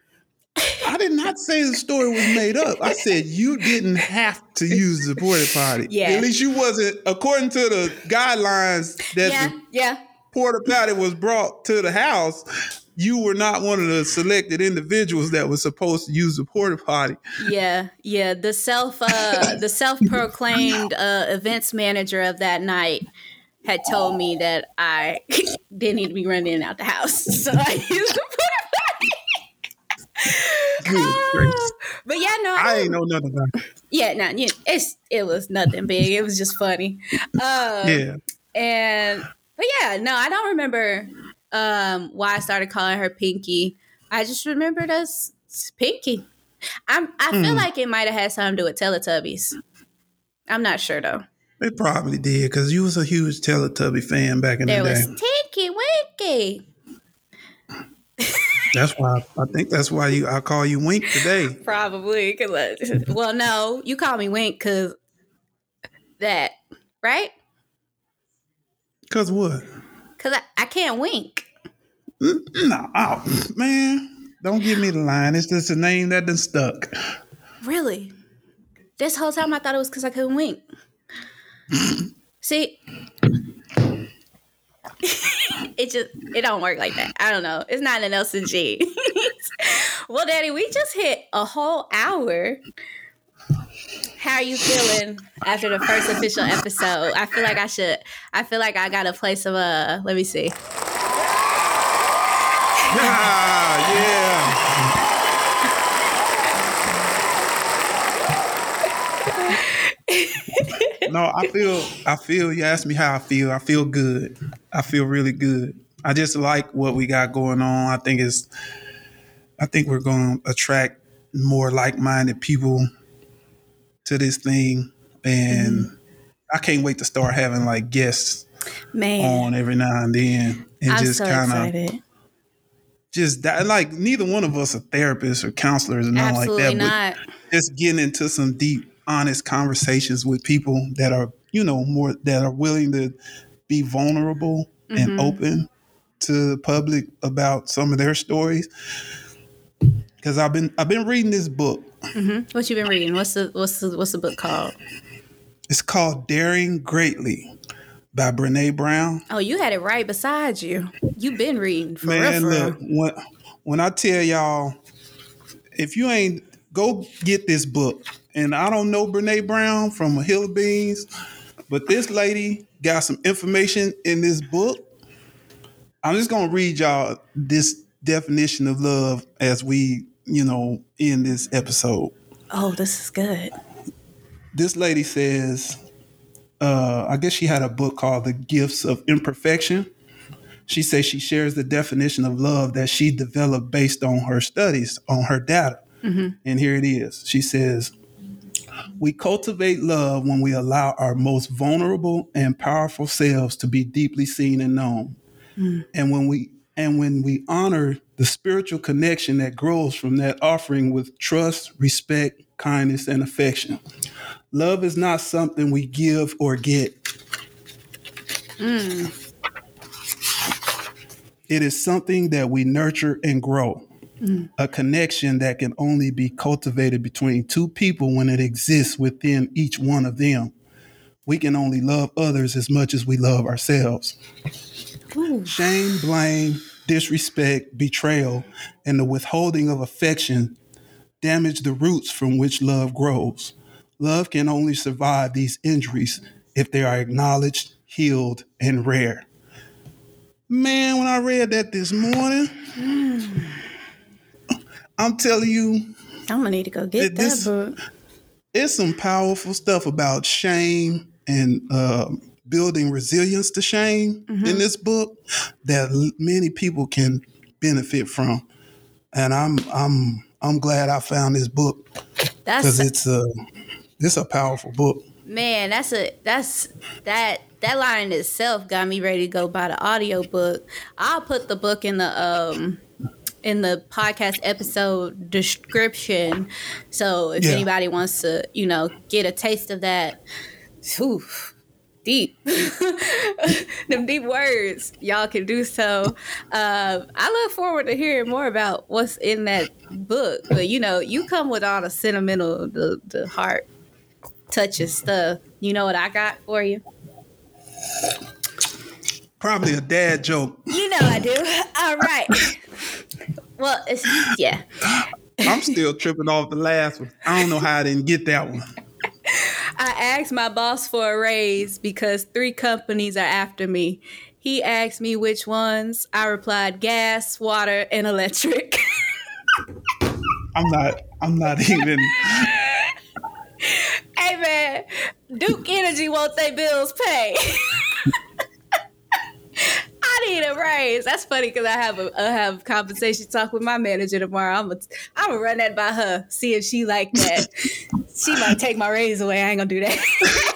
I did not say the story was made up. I said you didn't have to use the porta potty. Yeah. At least you wasn't, according to the guidelines that yeah, the yeah. porta potty was brought to the house you were not one of the selected individuals that was supposed to use the porta potty. Yeah, yeah. The self, uh, the self-proclaimed uh, events manager of that night had told me that I didn't need to be running in and out the house, so I used the porta potty. uh, but yeah, no, I, I ain't know nothing about. It. Yeah, no, yeah, it's it was nothing big. It was just funny. Uh, yeah, and but yeah, no, I don't remember um, why I started calling her Pinky. I just remembered us Pinky. I'm, I feel mm. like it might have had something to do with Teletubbies. I'm not sure though. It probably did because you was a huge Teletubby fan back in there the day. There was Tinky Winky. that's why I think that's why you I call you Wink today. Probably because well, no, you call me Wink because that right? Cause what? Cause I, I can't wink. Mm, no, oh, man, don't give me the line. It's just a name that done stuck. Really? This whole time I thought it was because I couldn't wink. See, it just it don't work like that. I don't know. It's not an Nelson G. well, Daddy, we just hit a whole hour. How are you feeling after the first official episode? I feel like I should. I feel like I got to play some. Uh, let me see. Ah, yeah. no, I feel I feel you asked me how I feel. I feel good. I feel really good. I just like what we got going on. I think it's I think we're going to attract more like-minded people to this thing and Mm-hmm. I can't wait to start having like guests Man, on every now and then and I'm just so kind of just that like neither one of us are therapists or counselors or nothing Absolutely like that not. but just getting into some deep honest conversations with people that are you know more that are willing to be vulnerable Mm-hmm. and open to the public about some of their stories because i've been i've been reading this book mm-hmm. What you been reading? What's the what's the what's the book called? it's called daring greatly by brene brown Oh, you had it right beside you. You've been reading for Man, real. Look, when, when I tell y'all, if you ain't go get this book, and I don't know Brene Brown from a Hill of Beans, but this lady got some information in this book. I'm just gonna read y'all this definition of love as we, you know, in this episode. Oh, this is good. This lady says, uh, I guess she had a book called The Gifts of Imperfection. She says she shares the definition of love that she developed based on her studies, on her data. And here it is. She says, We cultivate love when we allow our most vulnerable and powerful selves to be deeply seen and known. And when we and when we honor the spiritual connection that grows from that offering with trust, respect, kindness, and affection. Love is not something we give or get. Mm. It is something that we nurture and grow. Mm. A connection that can only be cultivated between two people when it exists within each one of them. We can only love others as much as we love ourselves. Shame, blame, disrespect, betrayal, and the withholding of affection damage the roots from which love grows. Love can only survive these injuries if they are acknowledged, healed, and rare. Man, when I read that this morning, I'm telling you, I'm gonna need to go get Th- this- that book. it's some powerful stuff about shame and uh, building resilience to shame in this book that l- many people can benefit from. And I'm I'm I'm glad I found this book because it's a it's a powerful book. man. That's a that's that that line in itself got me ready to go buy the audio book. I'll put the book in the um in the podcast episode description. So if Yeah. anybody wants to, you know, get a taste of that, whew, deep, them deep words, y'all can do so. Uh, I look forward to hearing more about what's in that book. But you know, you come with all the sentimental, the the heart touches stuff. You know what I got for you? Probably a dad joke. You know I do. All right. Well, it's yeah. I'm still tripping off the last one. I don't know how I didn't get that one. I asked my boss for a raise because three companies are after me. He asked me which ones. I replied gas, water, and electric. I'm not. I'm not even. hey man, Duke Energy their bills paid. Need a raise. That's funny because I have a I have compensation talk with my manager tomorrow. I'm gonna I'm gonna run that by her, see if she like that. she might take my raise away. I ain't gonna do that.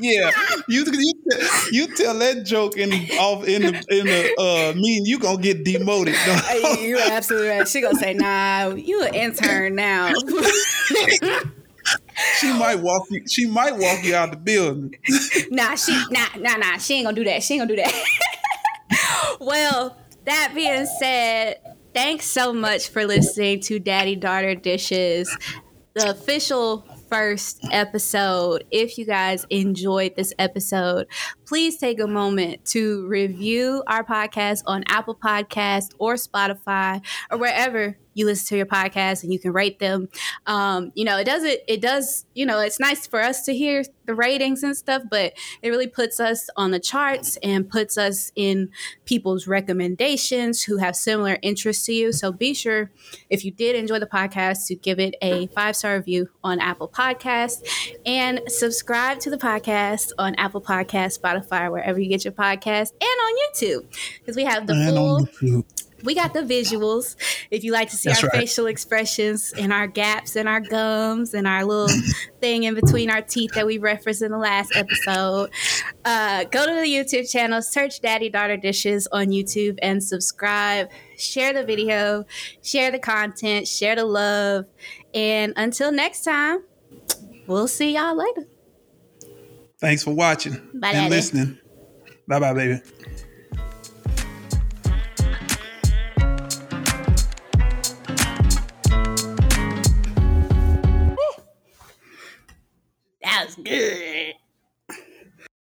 Yeah, you you, you tell that joke in off in the in the uh mean you gonna get demoted. You're absolutely right. She gonna say, "Nah, you an intern now." she might walk you. She might walk you out the building. nah, she nah nah nah. She ain't gonna do that. She ain't gonna do that. Well, that being said, thanks so much for listening to Daddy Daughter Dishes, the official first episode. If you guys enjoyed this episode, please take a moment to review our podcast on Apple Podcast or Spotify or wherever you listen to your podcast and you can rate them. Um, you know, it doesn't, it does, you know, it's nice for us to hear the ratings and stuff, but it really puts us on the charts and puts us in people's recommendations who have similar interests to you. So be sure, if you did enjoy the podcast, to give it a five star review on Apple Podcasts and subscribe to the podcast on Apple Podcasts, Spotify, wherever you get your podcast, and on YouTube because we have the And full. We got the visuals. If you like to see That's our right. facial expressions and our gaps and our gums and our little thing in between our teeth that we referenced in the last episode, uh, go to the YouTube channel, search Daddy Daughter Dishes on YouTube, and subscribe. Share the video, share the content, share the love. And until next time, we'll see y'all later. Thanks for watching Bye, and Daddy. listening. Bye bye, baby. ¡Gee!